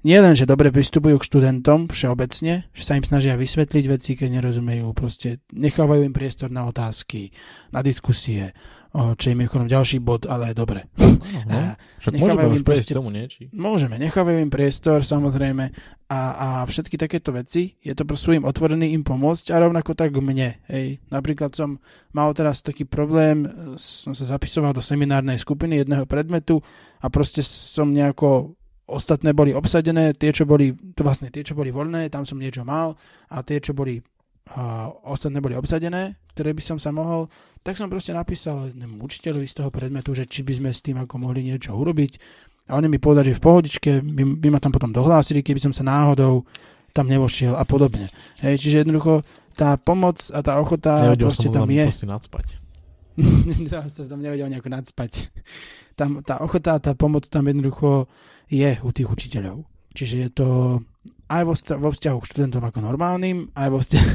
nie len, že dobre pristupujú k študentom všeobecne, že sa im snažia vysvetliť veci, keď nerozumejú, proste nechávajú im priestor na otázky, na diskusie, o, čo je mimochodom ďalší bod, ale dobre. No, (laughs) A Však nechávajú môžeme im k tomu, nie? Či... Môžeme, nechávajú im priestor samozrejme a, a všetky takéto veci, je to proste im otvorený im pomôcť a rovnako tak mne. Hej. Napríklad som mal teraz taký problém, e, som sa zapisoval do seminárnej skupiny jedného predmetu a proste som nejako ostatné boli obsadené, tie, čo boli, to vlastne tie, čo boli voľné, tam som niečo mal a tie, čo boli a ostatné boli obsadené, ktoré by som sa mohol, tak som proste napísal jednému učiteľovi z toho predmetu, že či by sme s tým ako mohli niečo urobiť. A oni mi povedali, že v pohodičke by, by ma tam potom dohlásili, keby som sa náhodou tam nevošiel a podobne. Hej, čiže jednoducho tá pomoc a tá ochota Nevedel proste tam je. proste nadspať. (laughs) ja tam nevedel nejako nadspať. Tam, tá ochota tá pomoc tam jednoducho je u tých učiteľov. Čiže je to aj vo, vo vzťahu k študentom ako normálnym, aj vo vzťahu,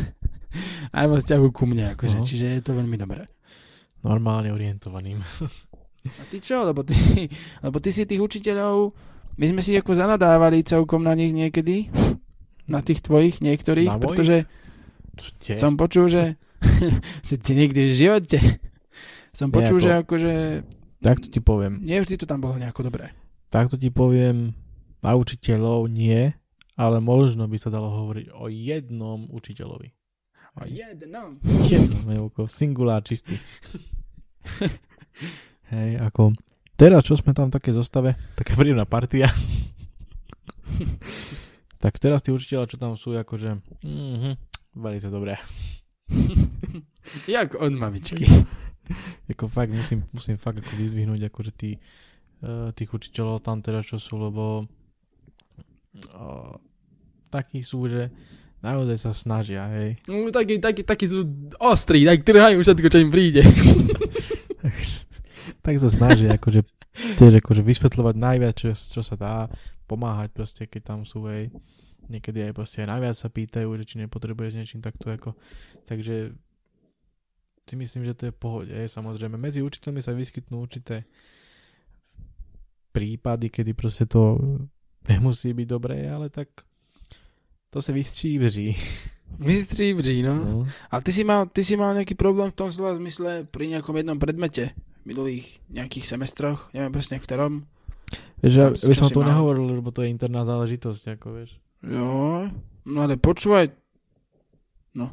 (laughs) aj vo vzťahu ku mne. Akože. No. Čiže je to veľmi dobré. Normálne orientovaným. (laughs) A ty čo? Lebo ty, lebo ty si tých učiteľov, my sme si ako zanadávali celkom na nich niekedy, na tých tvojich niektorých, Na mojich? pretože Tie? som počul, že si ty nikdy v živote som počul, Nejako. že akože Takto ti poviem. nevždy to tam bolo nejako dobré. Takto ti poviem, na učiteľov nie, ale možno by sa dalo hovoriť o jednom učiteľovi. O jednom. (laughs) Jednom, je ako singulár čistý. (laughs) Hej, ako teraz, čo sme tam v takej zostave, taká príjemná partia. (laughs) tak teraz tí učiteľa, čo tam sú, akože mm-hmm, veľmi dobré. Jak od mamičky. (laughs) Ako fakt musím, musím fakt ako vyzvihnúť akože tí, uh, tých učiteľov tam teraz čo sú, lebo uh, takí sú, že naozaj sa snažia, hej. No, takí, takí, takí sú ostrí, tak trhajú všetko, čo im príde. tak sa snažia akože tiež akože vysvetľovať najviac, čo, čo sa dá, pomáhať proste, keď tam sú, hej. Niekedy aj proste aj najviac sa pýtajú, že či nepotrebuje s niečím takto ako, takže si myslím, že to je v pohode. Samozrejme, medzi učiteľmi sa vyskytnú určité prípady, kedy proste to (laughs) nemusí byť dobré, ale tak to sa vystříbří. (laughs) Vří, no. No. Ale ty si, mal, ty si mal nejaký problém v tom slova zmysle pri nejakom jednom predmete v minulých nejakých semestroch, neviem presne v ktorom. Vieš, ja som to mal? nehovoril, lebo to je interná záležitosť, ako vieš. Jo, no ale počúvaj. No,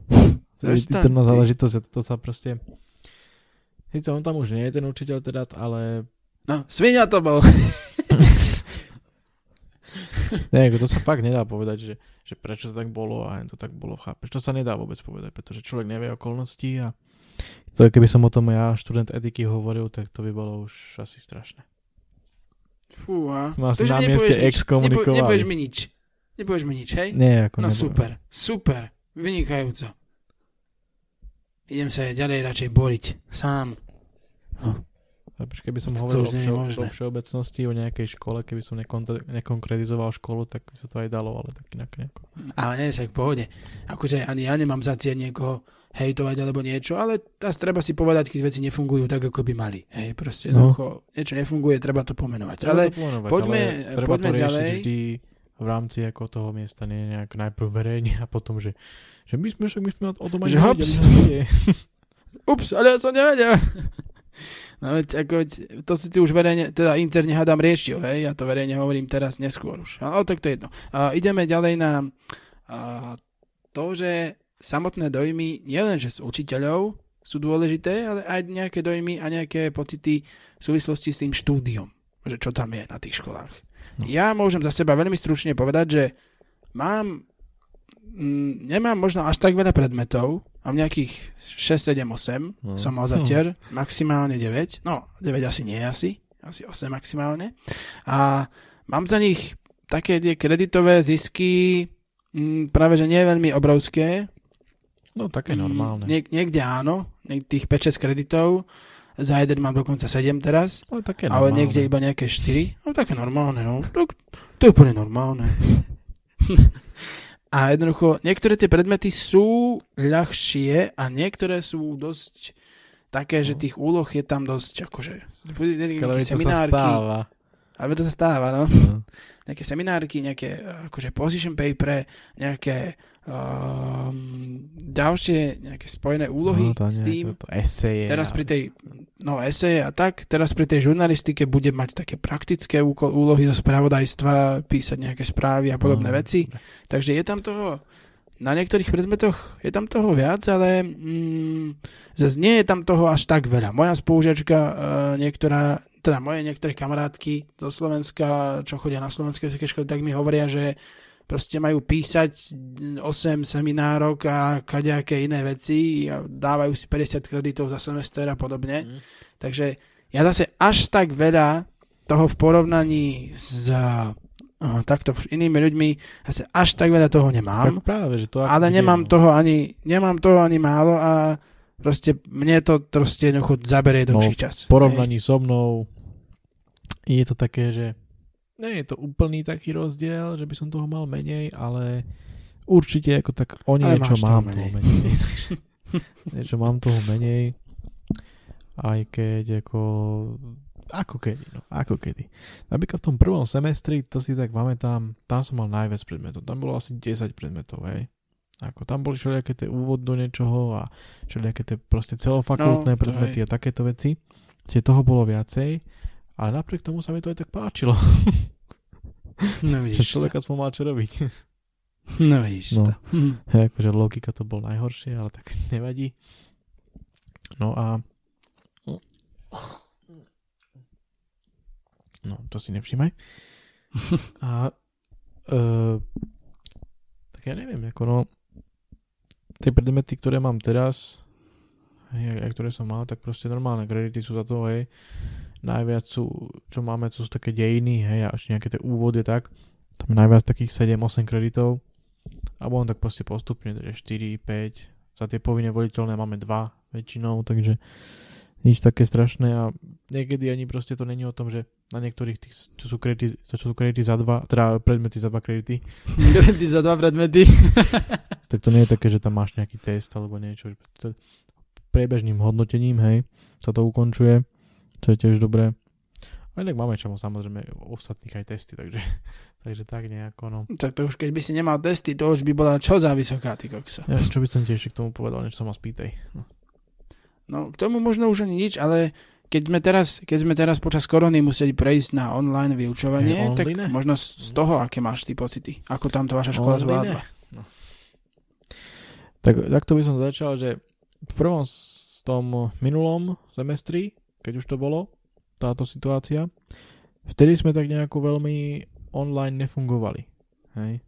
interná záležitosť toto sa proste... Sice on tam už nie je ten učiteľ teda, ale no, svinia to bol. (laughs) ako to sa fakt nedá povedať, že, že prečo to tak bolo a to tak bolo, chápeš. To sa nedá vôbec povedať, pretože človek nevie okolnosti a to keby som o tom ja, študent etiky, hovoril, tak to by bolo už asi strašné. Fúha. Ma asi na mieste exkomunikovali. Nepo, nepovieš mi nič. Nepovieš mi nič, hej? Nie, ako No nebolo. super, super, vynikajúco. Idem sa aj ďalej radšej boriť, sám. Chápeš, keby som To hovoril už o, všeo, o všeobecnosti, o nejakej škole, keby som nekon- nekonkretizoval školu, tak by sa to aj dalo, ale tak inak nejako. Ale nie, však v pohode. Akože ani ja nemám za cieľ niekoho hejtovať alebo niečo, ale teraz treba si povedať, keď veci nefungujú tak, ako by mali. Hej, proste No. no. niečo nefunguje, treba to pomenovať. Treba ale to pomenovať, poďme- ale treba poďme to ďalej. vždy v rámci ako toho miesta, nie nejak najprv verejne a potom, že, že my sme, však my sme o tom ani Že hops. (laughs) ups, ale ja som nevedel. No veď, ako, to si ty už verejne, teda interne hádam riešil, hej, ja to verejne hovorím teraz neskôr už. Ale tak to je jedno. A ideme ďalej na a, to, že samotné dojmy nielen, že z učiteľov sú dôležité, ale aj nejaké dojmy a nejaké pocity v súvislosti s tým štúdiom, že čo tam je na tých školách. No. Ja môžem za seba veľmi stručne povedať, že mám mm, nemám možno až tak veľa predmetov, mám nejakých 6, 7, 8, No. som mal zatiaľ, maximálne 9, no 9 asi nie asi, asi 8 maximálne. A mám za nich také tie kreditové zisky, mm, práve že nie veľmi obrovské. No také Mm, normálne. Niek- niekde áno, niek- tých 5-6 kreditov, za jeden mám dokonca 7 teraz, ale také ale normálne. niekde iba nejaké 4. No také normálne, no. Tak, to je úplne normálne. (laughs) a jednoducho, niektoré tie predmety sú ľahšie a niektoré sú dosť také, že No. tých úloh je tam dosť, akože, nejaké to sa seminárky. stáva. Ale to sa stáva, no. No. Nejaké seminárky, nejaké akože position paper, nejaké um, ďalšie nejaké spojené úlohy no, to s tým. To eseje. Teraz pri tej, no eseje a tak, teraz pri tej žurnalistike bude mať také praktické úko- úlohy zo spravodajstva, písať nejaké správy a podobné No, veci. Takže je tam toho, na niektorých predmetoch je tam toho viac, ale mm, zase nie je tam toho až tak veľa. Moja spolužiačka, uh, niektorá, teda moje niektoré kamarátky zo Slovenska, čo chodia na slovenské vysoké školy, tak mi hovoria, že proste majú písať 8 seminárok a kadejaké iné veci a dávajú si 50 kreditov za semester a podobne. Mhm. Takže ja zase až tak veľa toho v porovnaní s uh, takto inými ľuďmi, zase až tak veľa toho nemám, Tak práve, že to ale nemám ide, no. toho ani, nemám toho ani málo a proste mne to proste jednoducho zaberie dlhší No, čas. V porovnaní so mnou je to také, že nie je to úplný taký rozdiel, že by som toho mal menej, ale určite ako tak o niečo máš toho mám menej. toho menej. (laughs) niečo mám toho menej, aj keď ako ako kedy, no, ako kedy. Napríklad v tom prvom semestri, to si tak pamätám, tam som mal najviac predmetov. Tam bolo asi 10 predmetov, hej. Ako tam boli všelijaké tie úvod do niečoho a všelijaké tie proste celofakultné No, predmety a takéto veci. Čiže toho bolo viacej, ale napriek tomu sa mi to aj tak páčilo. (laughs) No vidíš človeka som mal čo robiť. (laughs) No vidíš No. to. (laughs) Akože logika to bol najhoršie, ale tak nevadí. No a no, to si nevšímaj. A uh, tak ja neviem, ako no tie predmety, ktoré mám teraz hej, aj ktoré som mal, tak proste normálne kredity sú za to, hej. Najviac sú, čo máme, to sú také dejiny, hej, a ešte nejaké tie úvody, tak. Tam je najviac takých 7-8 kreditov. A potom tak proste postupne, takže 4, 5. Za tie povinné voliteľné máme 2 väčšinou, takže nič také strašné a niekedy ani proste to není o tom, že na niektorých tých, čo sú kredity, čo sú kredity za dva, teda predmety za dva kredity, (laughs) Kredity za dva predmety. (laughs) tak to nie je také, že tam máš nejaký test alebo niečo. priebežným hodnotením, hej, sa to ukončuje, čo je tiež dobré. Ale inak máme čomu samozrejme ostatných aj testy, takže, (laughs) takže tak nejako, no. Tak to už keď by si nemal testy, to už by bola čo za vysoká, ty kokso. Ja, čo by som tiež k tomu povedal, niečo sa ma spýtaj. No. no, k tomu možno už ani nič, ale keď sme teraz, keď sme teraz počas korony museli prejsť na online vyučovanie, Je tak možno z toho, aké máš ty pocity, ako tam to vaša škola Online? zvládla. No. Tak, takto by som začal, že v prvom s tom minulom semestri, keď už to bolo, táto situácia, vtedy sme tak nejako veľmi online nefungovali. Hej.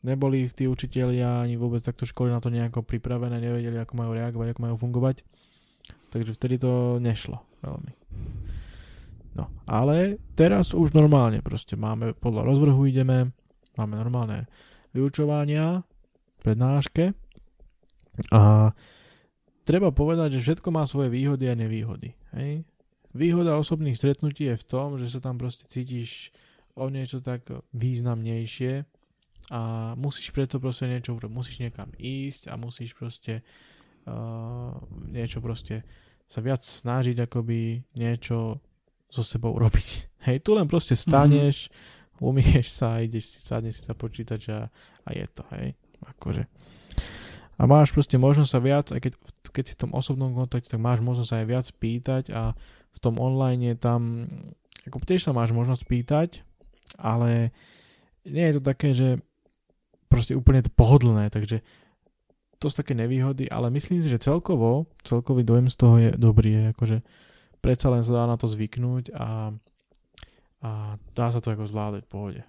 Neboli tí učitelia ani vôbec takto školy na to nejako pripravené, nevedeli, ako majú reagovať, ako majú fungovať. Takže vtedy to nešlo veľmi. No, ale teraz už normálne proste máme, podľa rozvrhu ideme, máme normálne vyučovania, prednáške a treba povedať, že všetko má svoje výhody a nevýhody. Hej? Výhoda osobných stretnutí je v tom, že sa tam proste cítiš o niečo tak významnejšie a musíš preto proste niečo urobiť. Musíš niekam ísť a musíš proste uh, niečo proste sa viac snažiť akoby niečo so sebou robiť. (laughs) Hej, tu len proste staneš, mm-hmm. umieš sa, ideš si, sadneš si za počítač a, a je to, hej. Akože. A máš proste možnosť sa viac, aj keď, keď si v tom osobnom kontakte, tak máš možnosť sa aj viac pýtať a v tom online tam, ako tiež sa máš možnosť pýtať, ale nie je to také, že proste úplne pohodlné, takže to sú také nevýhody, ale myslím si, že celkovo, celkový dojem z toho je dobrý, akože predsa len sa dá na to zvyknúť a, a dá sa to ako zvládať v pohode.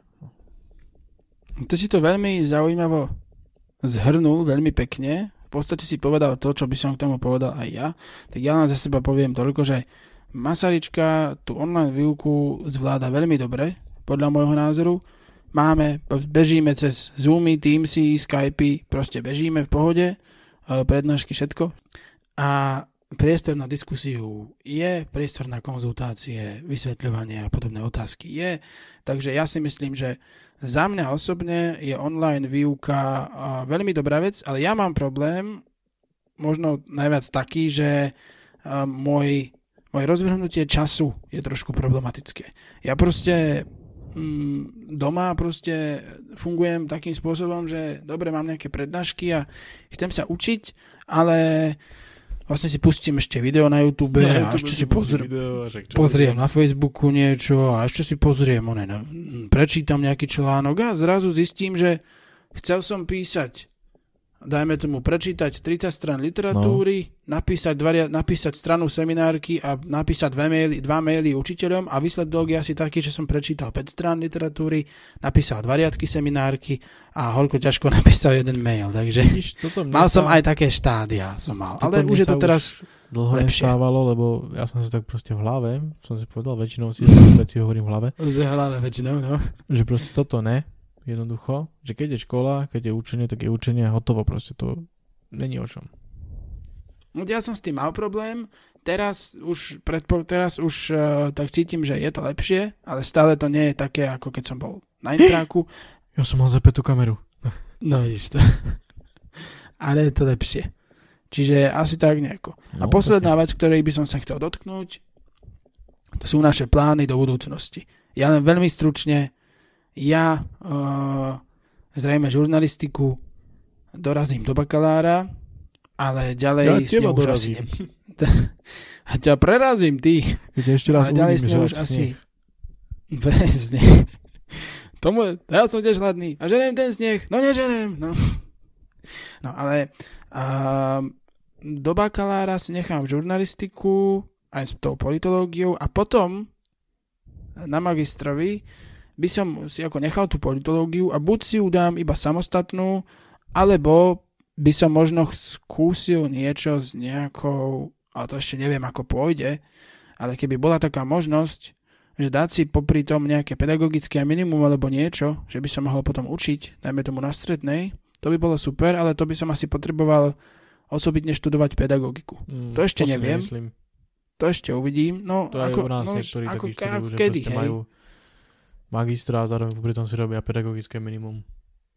Ty si to veľmi zaujímavo zhrnul, veľmi pekne. V podstate si povedal to, čo by som k tomu povedal aj ja. Tak ja len za seba poviem toľko, že Masarička tú online výuku zvláda veľmi dobre, podľa môjho názoru. Máme, bežíme cez Zoomy, Teamsy, Skypey, proste bežíme v pohode, e, prednášky, všetko. A priestor na diskusiu je, priestor na konzultácie, vysvetľovanie a podobné otázky je. Takže ja si myslím, že za mňa osobne je online výuka veľmi dobrá vec, ale ja mám problém, možno najviac taký, že môj, moje rozvrhnutie času je trošku problematické. Ja proste mm, doma proste fungujem takým spôsobom, že dobre, mám nejaké prednášky a chcem sa učiť, ale vlastne si pustím ešte video na YouTube a ešte si pozriem, pozriem na Facebooku niečo a ešte si pozriem, one, prečítam nejaký článok a zrazu zistím, že chcel som písať dajme tomu prečítať 30 stran literatúry, no. napísať, dva, napísať stranu seminárky a napísať dve maily, dva maily učiteľom a výsledok je asi taký, že som prečítal 5 strán literatúry, napísal dva riadky seminárky a horko ťažko (laughs) napísal jeden mail. Takže Vidíš, toto mal sa, som aj také štádia. Som mal. Ale už je to teraz dlho lepšie. nestávalo, lebo ja som si tak proste v hlave, som si povedal, väčšinou si (laughs) veci hovorím v hlave, Zahľadá väčšinou, no. že proste toto ne, jednoducho, že keď je škola, keď je učenie, tak je učenie a hotovo proste, to není o čom. No, ja som s tým mal problém, teraz už, predpo, teraz už uh, tak cítim, že je to lepšie, ale stále to nie je také, ako keď som bol na (gasps) intráku. Ja som mal zapätú kameru. No isto. (laughs) ale je to lepšie. Čiže asi tak nejako. A No, posledná vec, ktorej by som sa chcel dotknúť, to sú naše plány do budúcnosti. Ja len veľmi stručne, ja uh, zrejme žurnalistiku dorazím do bakalára, ale ďalej Ja s ňou už asi ne... (laughs) A ťa prerazím, ty. Keď ešte raz Ale ďalej s ňou už asi... Presne. Tomu, ja som tiež hladný. A ženem ten sneh? No neženem. No, no ale uh, do bakalára si nechám žurnalistiku aj s tou politológiou a potom na magistrovi by som si ako nechal tú politológiu a buď si ju dám iba samostatnú, alebo by som možno skúsil niečo s nejakou, ale to ešte neviem ako pôjde, ale keby bola taká možnosť, že dať si popri tom nejaké pedagogické minimum alebo niečo, že by som mohol potom učiť, dajme tomu na strednej, to by bolo super, ale to by som asi potreboval osobitne študovať pedagogiku. Mm, To ešte si neviem. nemyslím. To ešte uvidím. No, To aj ako, u nás no, niektorí ako, takí študujú, že kedy, proste hej. majú magistra a zároveň pri tom si robia pedagogické minimum.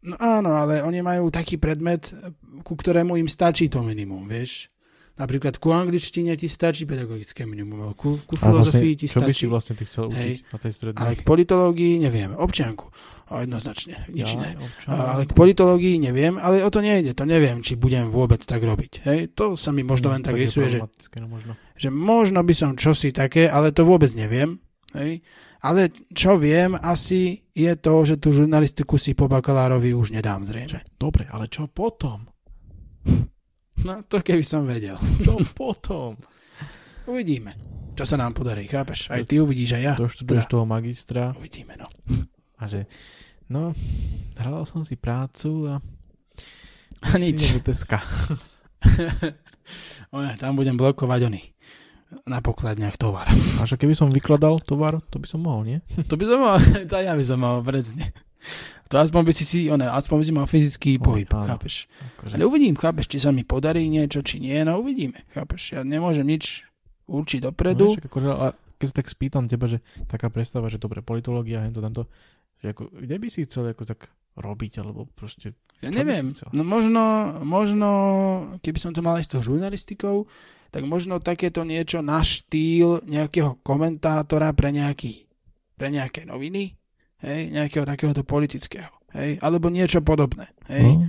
No áno, ale oni majú taký predmet, ku ktorému im stačí to minimum, vieš. Napríklad ku angličtine ti stačí pedagogické minimum, ale ku, ku A filozofii ti čo by si stačí. vlastne ty chcel učiť Hej. na tej strednej? Ale k politológii neviem. Občianku. A jednoznačne. Nič Ja. A, ale k politológii neviem, ale o to nejde. To neviem, či budem vôbec tak robiť. Hej, to sa mi možno len tak je rysuje, že, no možno. že možno by som čosi také, ale to vôbec neviem. Hej. Ale čo viem asi je to, že tú žurnalistiku si po bakalárovi už nedám zrejme. Dobre, ale čo potom? No to keby som vedel. Čo potom? Uvidíme, čo sa nám podarí, chápeš? Aj ty uvidíš, aj ja. Doštuduješ Teda, toho magistra uvidíme, no. a že no, hral som si prácu a A nič. teska. (laughs) Tam budem blokovať oni na pokladniach tovar. A že keby som vykladal tovar, to by som mohol, nie? (laughs) To by som mal, (laughs) to ja by som mal, presne. To aspoň by si si, one, aspoň by si mal fyzický pohyb, áno. chápeš? Akože, Ale uvidím, chápeš, či sa mi podarí niečo, či nie, no uvidíme, chápeš? Ja nemôžem nič určiť no, dopredu. vieš, akože, a keď sa tak spýtam teba, že taká predstava, že dobre, politológia, hento, tamto, že ako, kde by si chcel ako tak robiť, alebo proste, Ja neviem, no možno, možno, keby som to mal aj s tou žurnalistikou, tak možno takéto niečo na štýl nejakého komentátora pre nejaký, pre nejaké noviny, hej, nejakého takéhoto politického, hej, alebo niečo podobné, hej. no,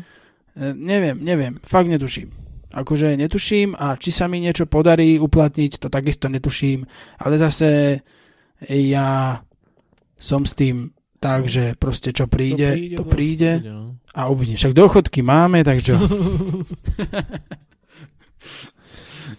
E, Neviem, neviem, fakt netuším. Akože netuším a či sa mi niečo podarí uplatniť, to takisto netuším, ale zase ja som s tým tak, že proste čo príde, to príde, no. a uvidím. Však dochodky máme, tak čo? (laughs)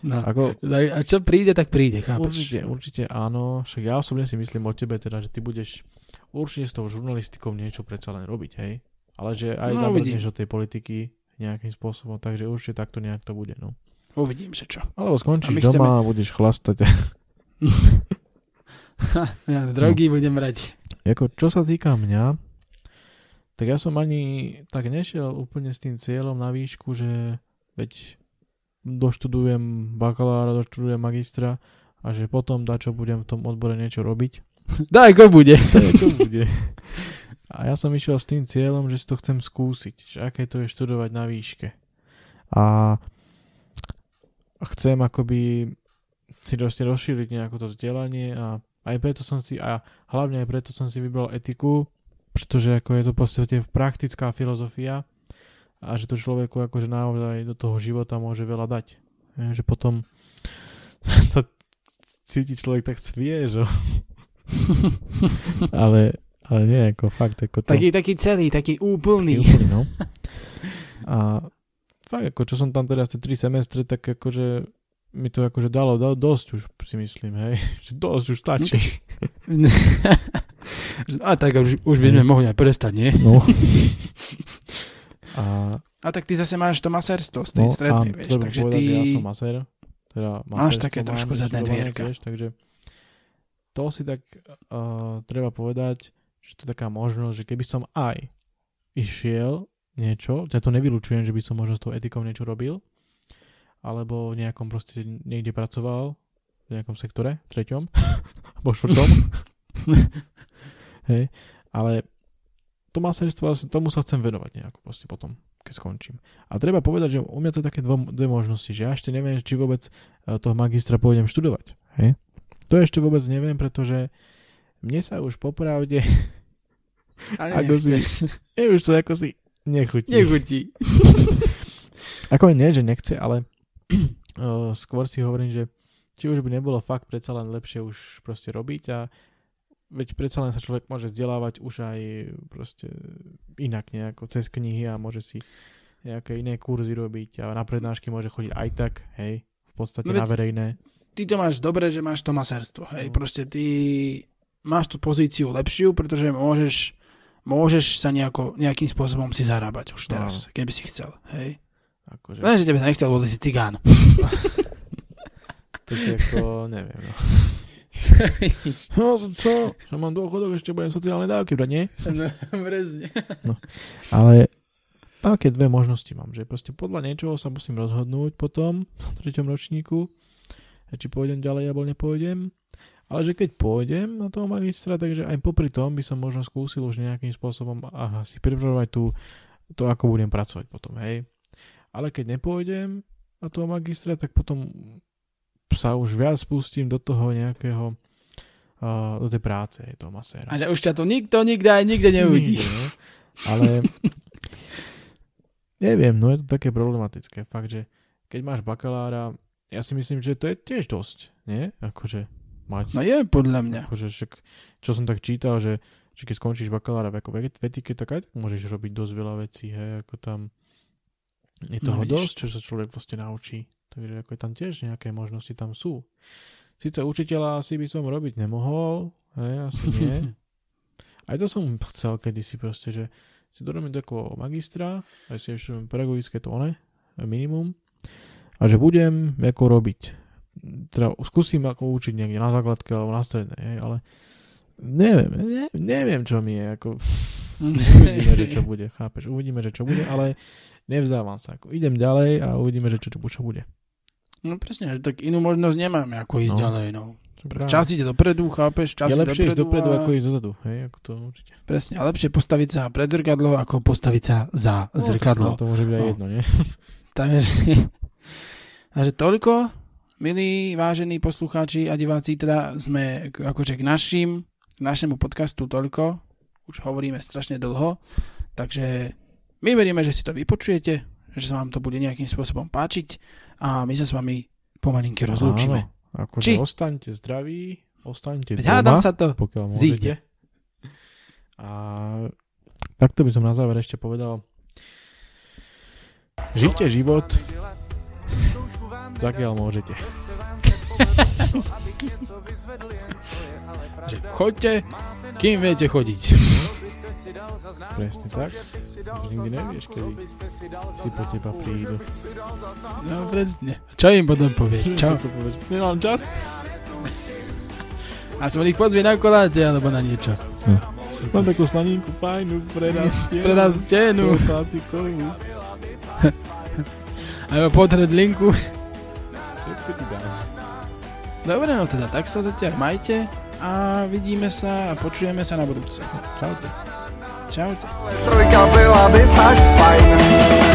no. Ako, A čo príde, tak príde, chápeš? určite, určite áno, však ja osobne si myslím o tebe teda, že ty budeš určite s tou žurnalistikou niečo predsa len robiť, hej? Ale že aj No, zabrdneš od tej politiky nejakým spôsobom, takže určite takto nejak to bude, no. Uvidím, že čo. Alebo A skončíš doma chceme- a budeš chlastať. (laughs) Ja, drogy budem brať. Ako, čo sa týka mňa, tak ja som ani tak nešiel úplne s tým cieľom na výšku, že veď doštudujem bakalára, doštudujem magistra a že potom dačo budem v tom odbore niečo robiť. (laughs) Daj, ko bude. Čo bude. (laughs) A ja som išiel s tým cieľom, že si to chcem skúsiť, že aké to je študovať na výške. A chcem akoby si proste rozšíriť nejako to vzdelanie a aj preto som si, a hlavne aj preto som si vybral etiku, pretože ako je to v podstate praktická filozofia a že to človeku akože naozaj do toho života môže veľa dať. Je, že potom (laughs) sa cíti človek tak sviežo. (laughs) ale, ale nie, ako fakt, ako to... Taký, taký celý, taký taký úplný. úplný, no. (laughs) A fakt, ako čo som tam teraz tie 3 semestre, tak akože mi to akože dalo, dalo dosť už si myslím, hej. Že dosť už stačí. a tak už, už by sme mohli aj prestať, nie? No. A, A tak ty zase máš to maserstvo z tej no, strednej, vieš, takže povedať, ty... že ja som masér. Teda Máš také mám trošku zadné dvierka. tiež, takže to si tak uh, treba povedať, že to je taká možnosť, že keby som aj išiel niečo, ja to nevylučujem, že by som možno s tou etikou niečo robil, alebo v nejakom proste niekde pracoval, v nejakom sektore, treťom, (laughs) alebo štvrtom. (laughs) Hej, ale to maserstvo, tomu sa chcem venovať nejako proste potom, keď skončím. A treba povedať, že u mňa to je také dvo, dve možnosti, že ja ešte neviem, či vôbec eh, toho magistra pôjdem študovať. Hej? To ešte vôbec neviem, pretože mne sa už popravde, (laughs) Ale ako si, je (laughs) už to ako si nechutí. Nechutí. (laughs) Ako nie, že nechce, ale uh, (clears throat) skôr si hovorím, že či už by nebolo fakt predsa len lepšie už proste robiť a veď predsa len sa človek môže vzdelávať už aj proste inak nejako cez knihy a môže si nejaké iné kurzy robiť a na prednášky môže chodiť aj tak, hej, v podstate No veď- na verejné. Ty to máš dobre, že máš to maserstvo, hej, No. proste ty máš tú pozíciu lepšiu, pretože môžeš môžeš sa nejako, nejakým spôsobom si zarábať už teraz, keby si chcel, hej. Akože, Len, že tebe sa nechcel, bol si cigán. (laughs) (laughs) to je ako, neviem, no. No čo, že mám dôchodok, ešte budem sociálne dávky brať, nie? no, presne. Ale také dve možnosti mám, že proste podľa niečoho sa musím rozhodnúť potom v treťom ročníku, či pôjdem ďalej alebo nepôjdem. Ale že keď pôjdem na toho magistra, takže aj popri tom by som možno skúsil už nejakým spôsobom aha, si pripravovať tú, to, ako budem pracovať potom, hej. Ale keď nepôjdem, na toho magistra, tak potom sa už viac spustím do toho nejakého uh, do tej práce toho maséra. A že už ťa to nikto nikde aj nikde neuvidí. Nikde, no. Ale (laughs) neviem, no je to také problematické. Fakt, že keď máš bakalára, ja si myslím, že to je tiež dosť, nie? Akože mať... No je podľa mňa. Akože však, čo som tak čítal, že, že keď skončíš bakalára ako v etike, tak aj tak môžeš robiť dosť veľa vecí, hej, ako tam je toho no, dosť, čo sa človek vlastne naučí. Takže ako tam tiež nejaké možnosti tam sú. Sice učiteľa asi by som robiť nemohol, hej, asi (laughs) nie. Aj to som chcel kedysi proste, že si dorobím takého magistra, aj si ešte pedagogické to one, minimum, a že budem ako robiť. Teda skúsim ako učiť niekde na základke alebo na strednej, hej, ale neviem, ne, neviem čo mi je, ako (laughs) uvidíme, že čo bude, chápeš, uvidíme, že čo bude, ale nevzdávam sa, ako idem ďalej a uvidíme, že čo, čo, čo bude. No presne, tak inú možnosť nemáme, ako ísť no. ďalej, no. Čas ide dopredu, chápeš? Čas je lepšie ísť dopredu, a... ako ísť dozadu, hej, ako to určite. Presne, a lepšie postaviť sa pred zrkadlo, ako postaviť sa za no, zrkadlo. To, to môže byť aj no. jedno, nie? (laughs) Takže, (laughs) takže toľko, milí, vážení poslucháči a diváci, teda sme akože k našim, k našemu podcastu toľko, už hovoríme strašne dlho, takže my veríme, že si to vypočujete, že sa vám to bude nejakým spôsobom páčiť a my sa s vami pomalinky rozlúčime. Áno. Akože Či? ostaňte zdraví, ostaňte doma, Hádam sa to pokiaľ môžete. Zíde. A takto by som na záver ešte povedal. Žite život, zakiaľ (laughs) môžete. Že choďte, kým viete chodiť. Presne tak. Už nikdy nevieš, kedy si po teba prídu. No presne. Čo im potom povieš? Čo? (laughs) to povieš? Nemám čas. A som ich pozvie na koláče alebo na niečo. No. Mám takú slaninku fajnú pre nás (laughs) stenu. pre nás stenu. Klasikovú. A jo potreť linku. Dobre, no teda tak sa zatiaľ majte a vidíme sa a počujeme sa na budúce. Čaute. Čaute. Trojka byla by fakt fajn.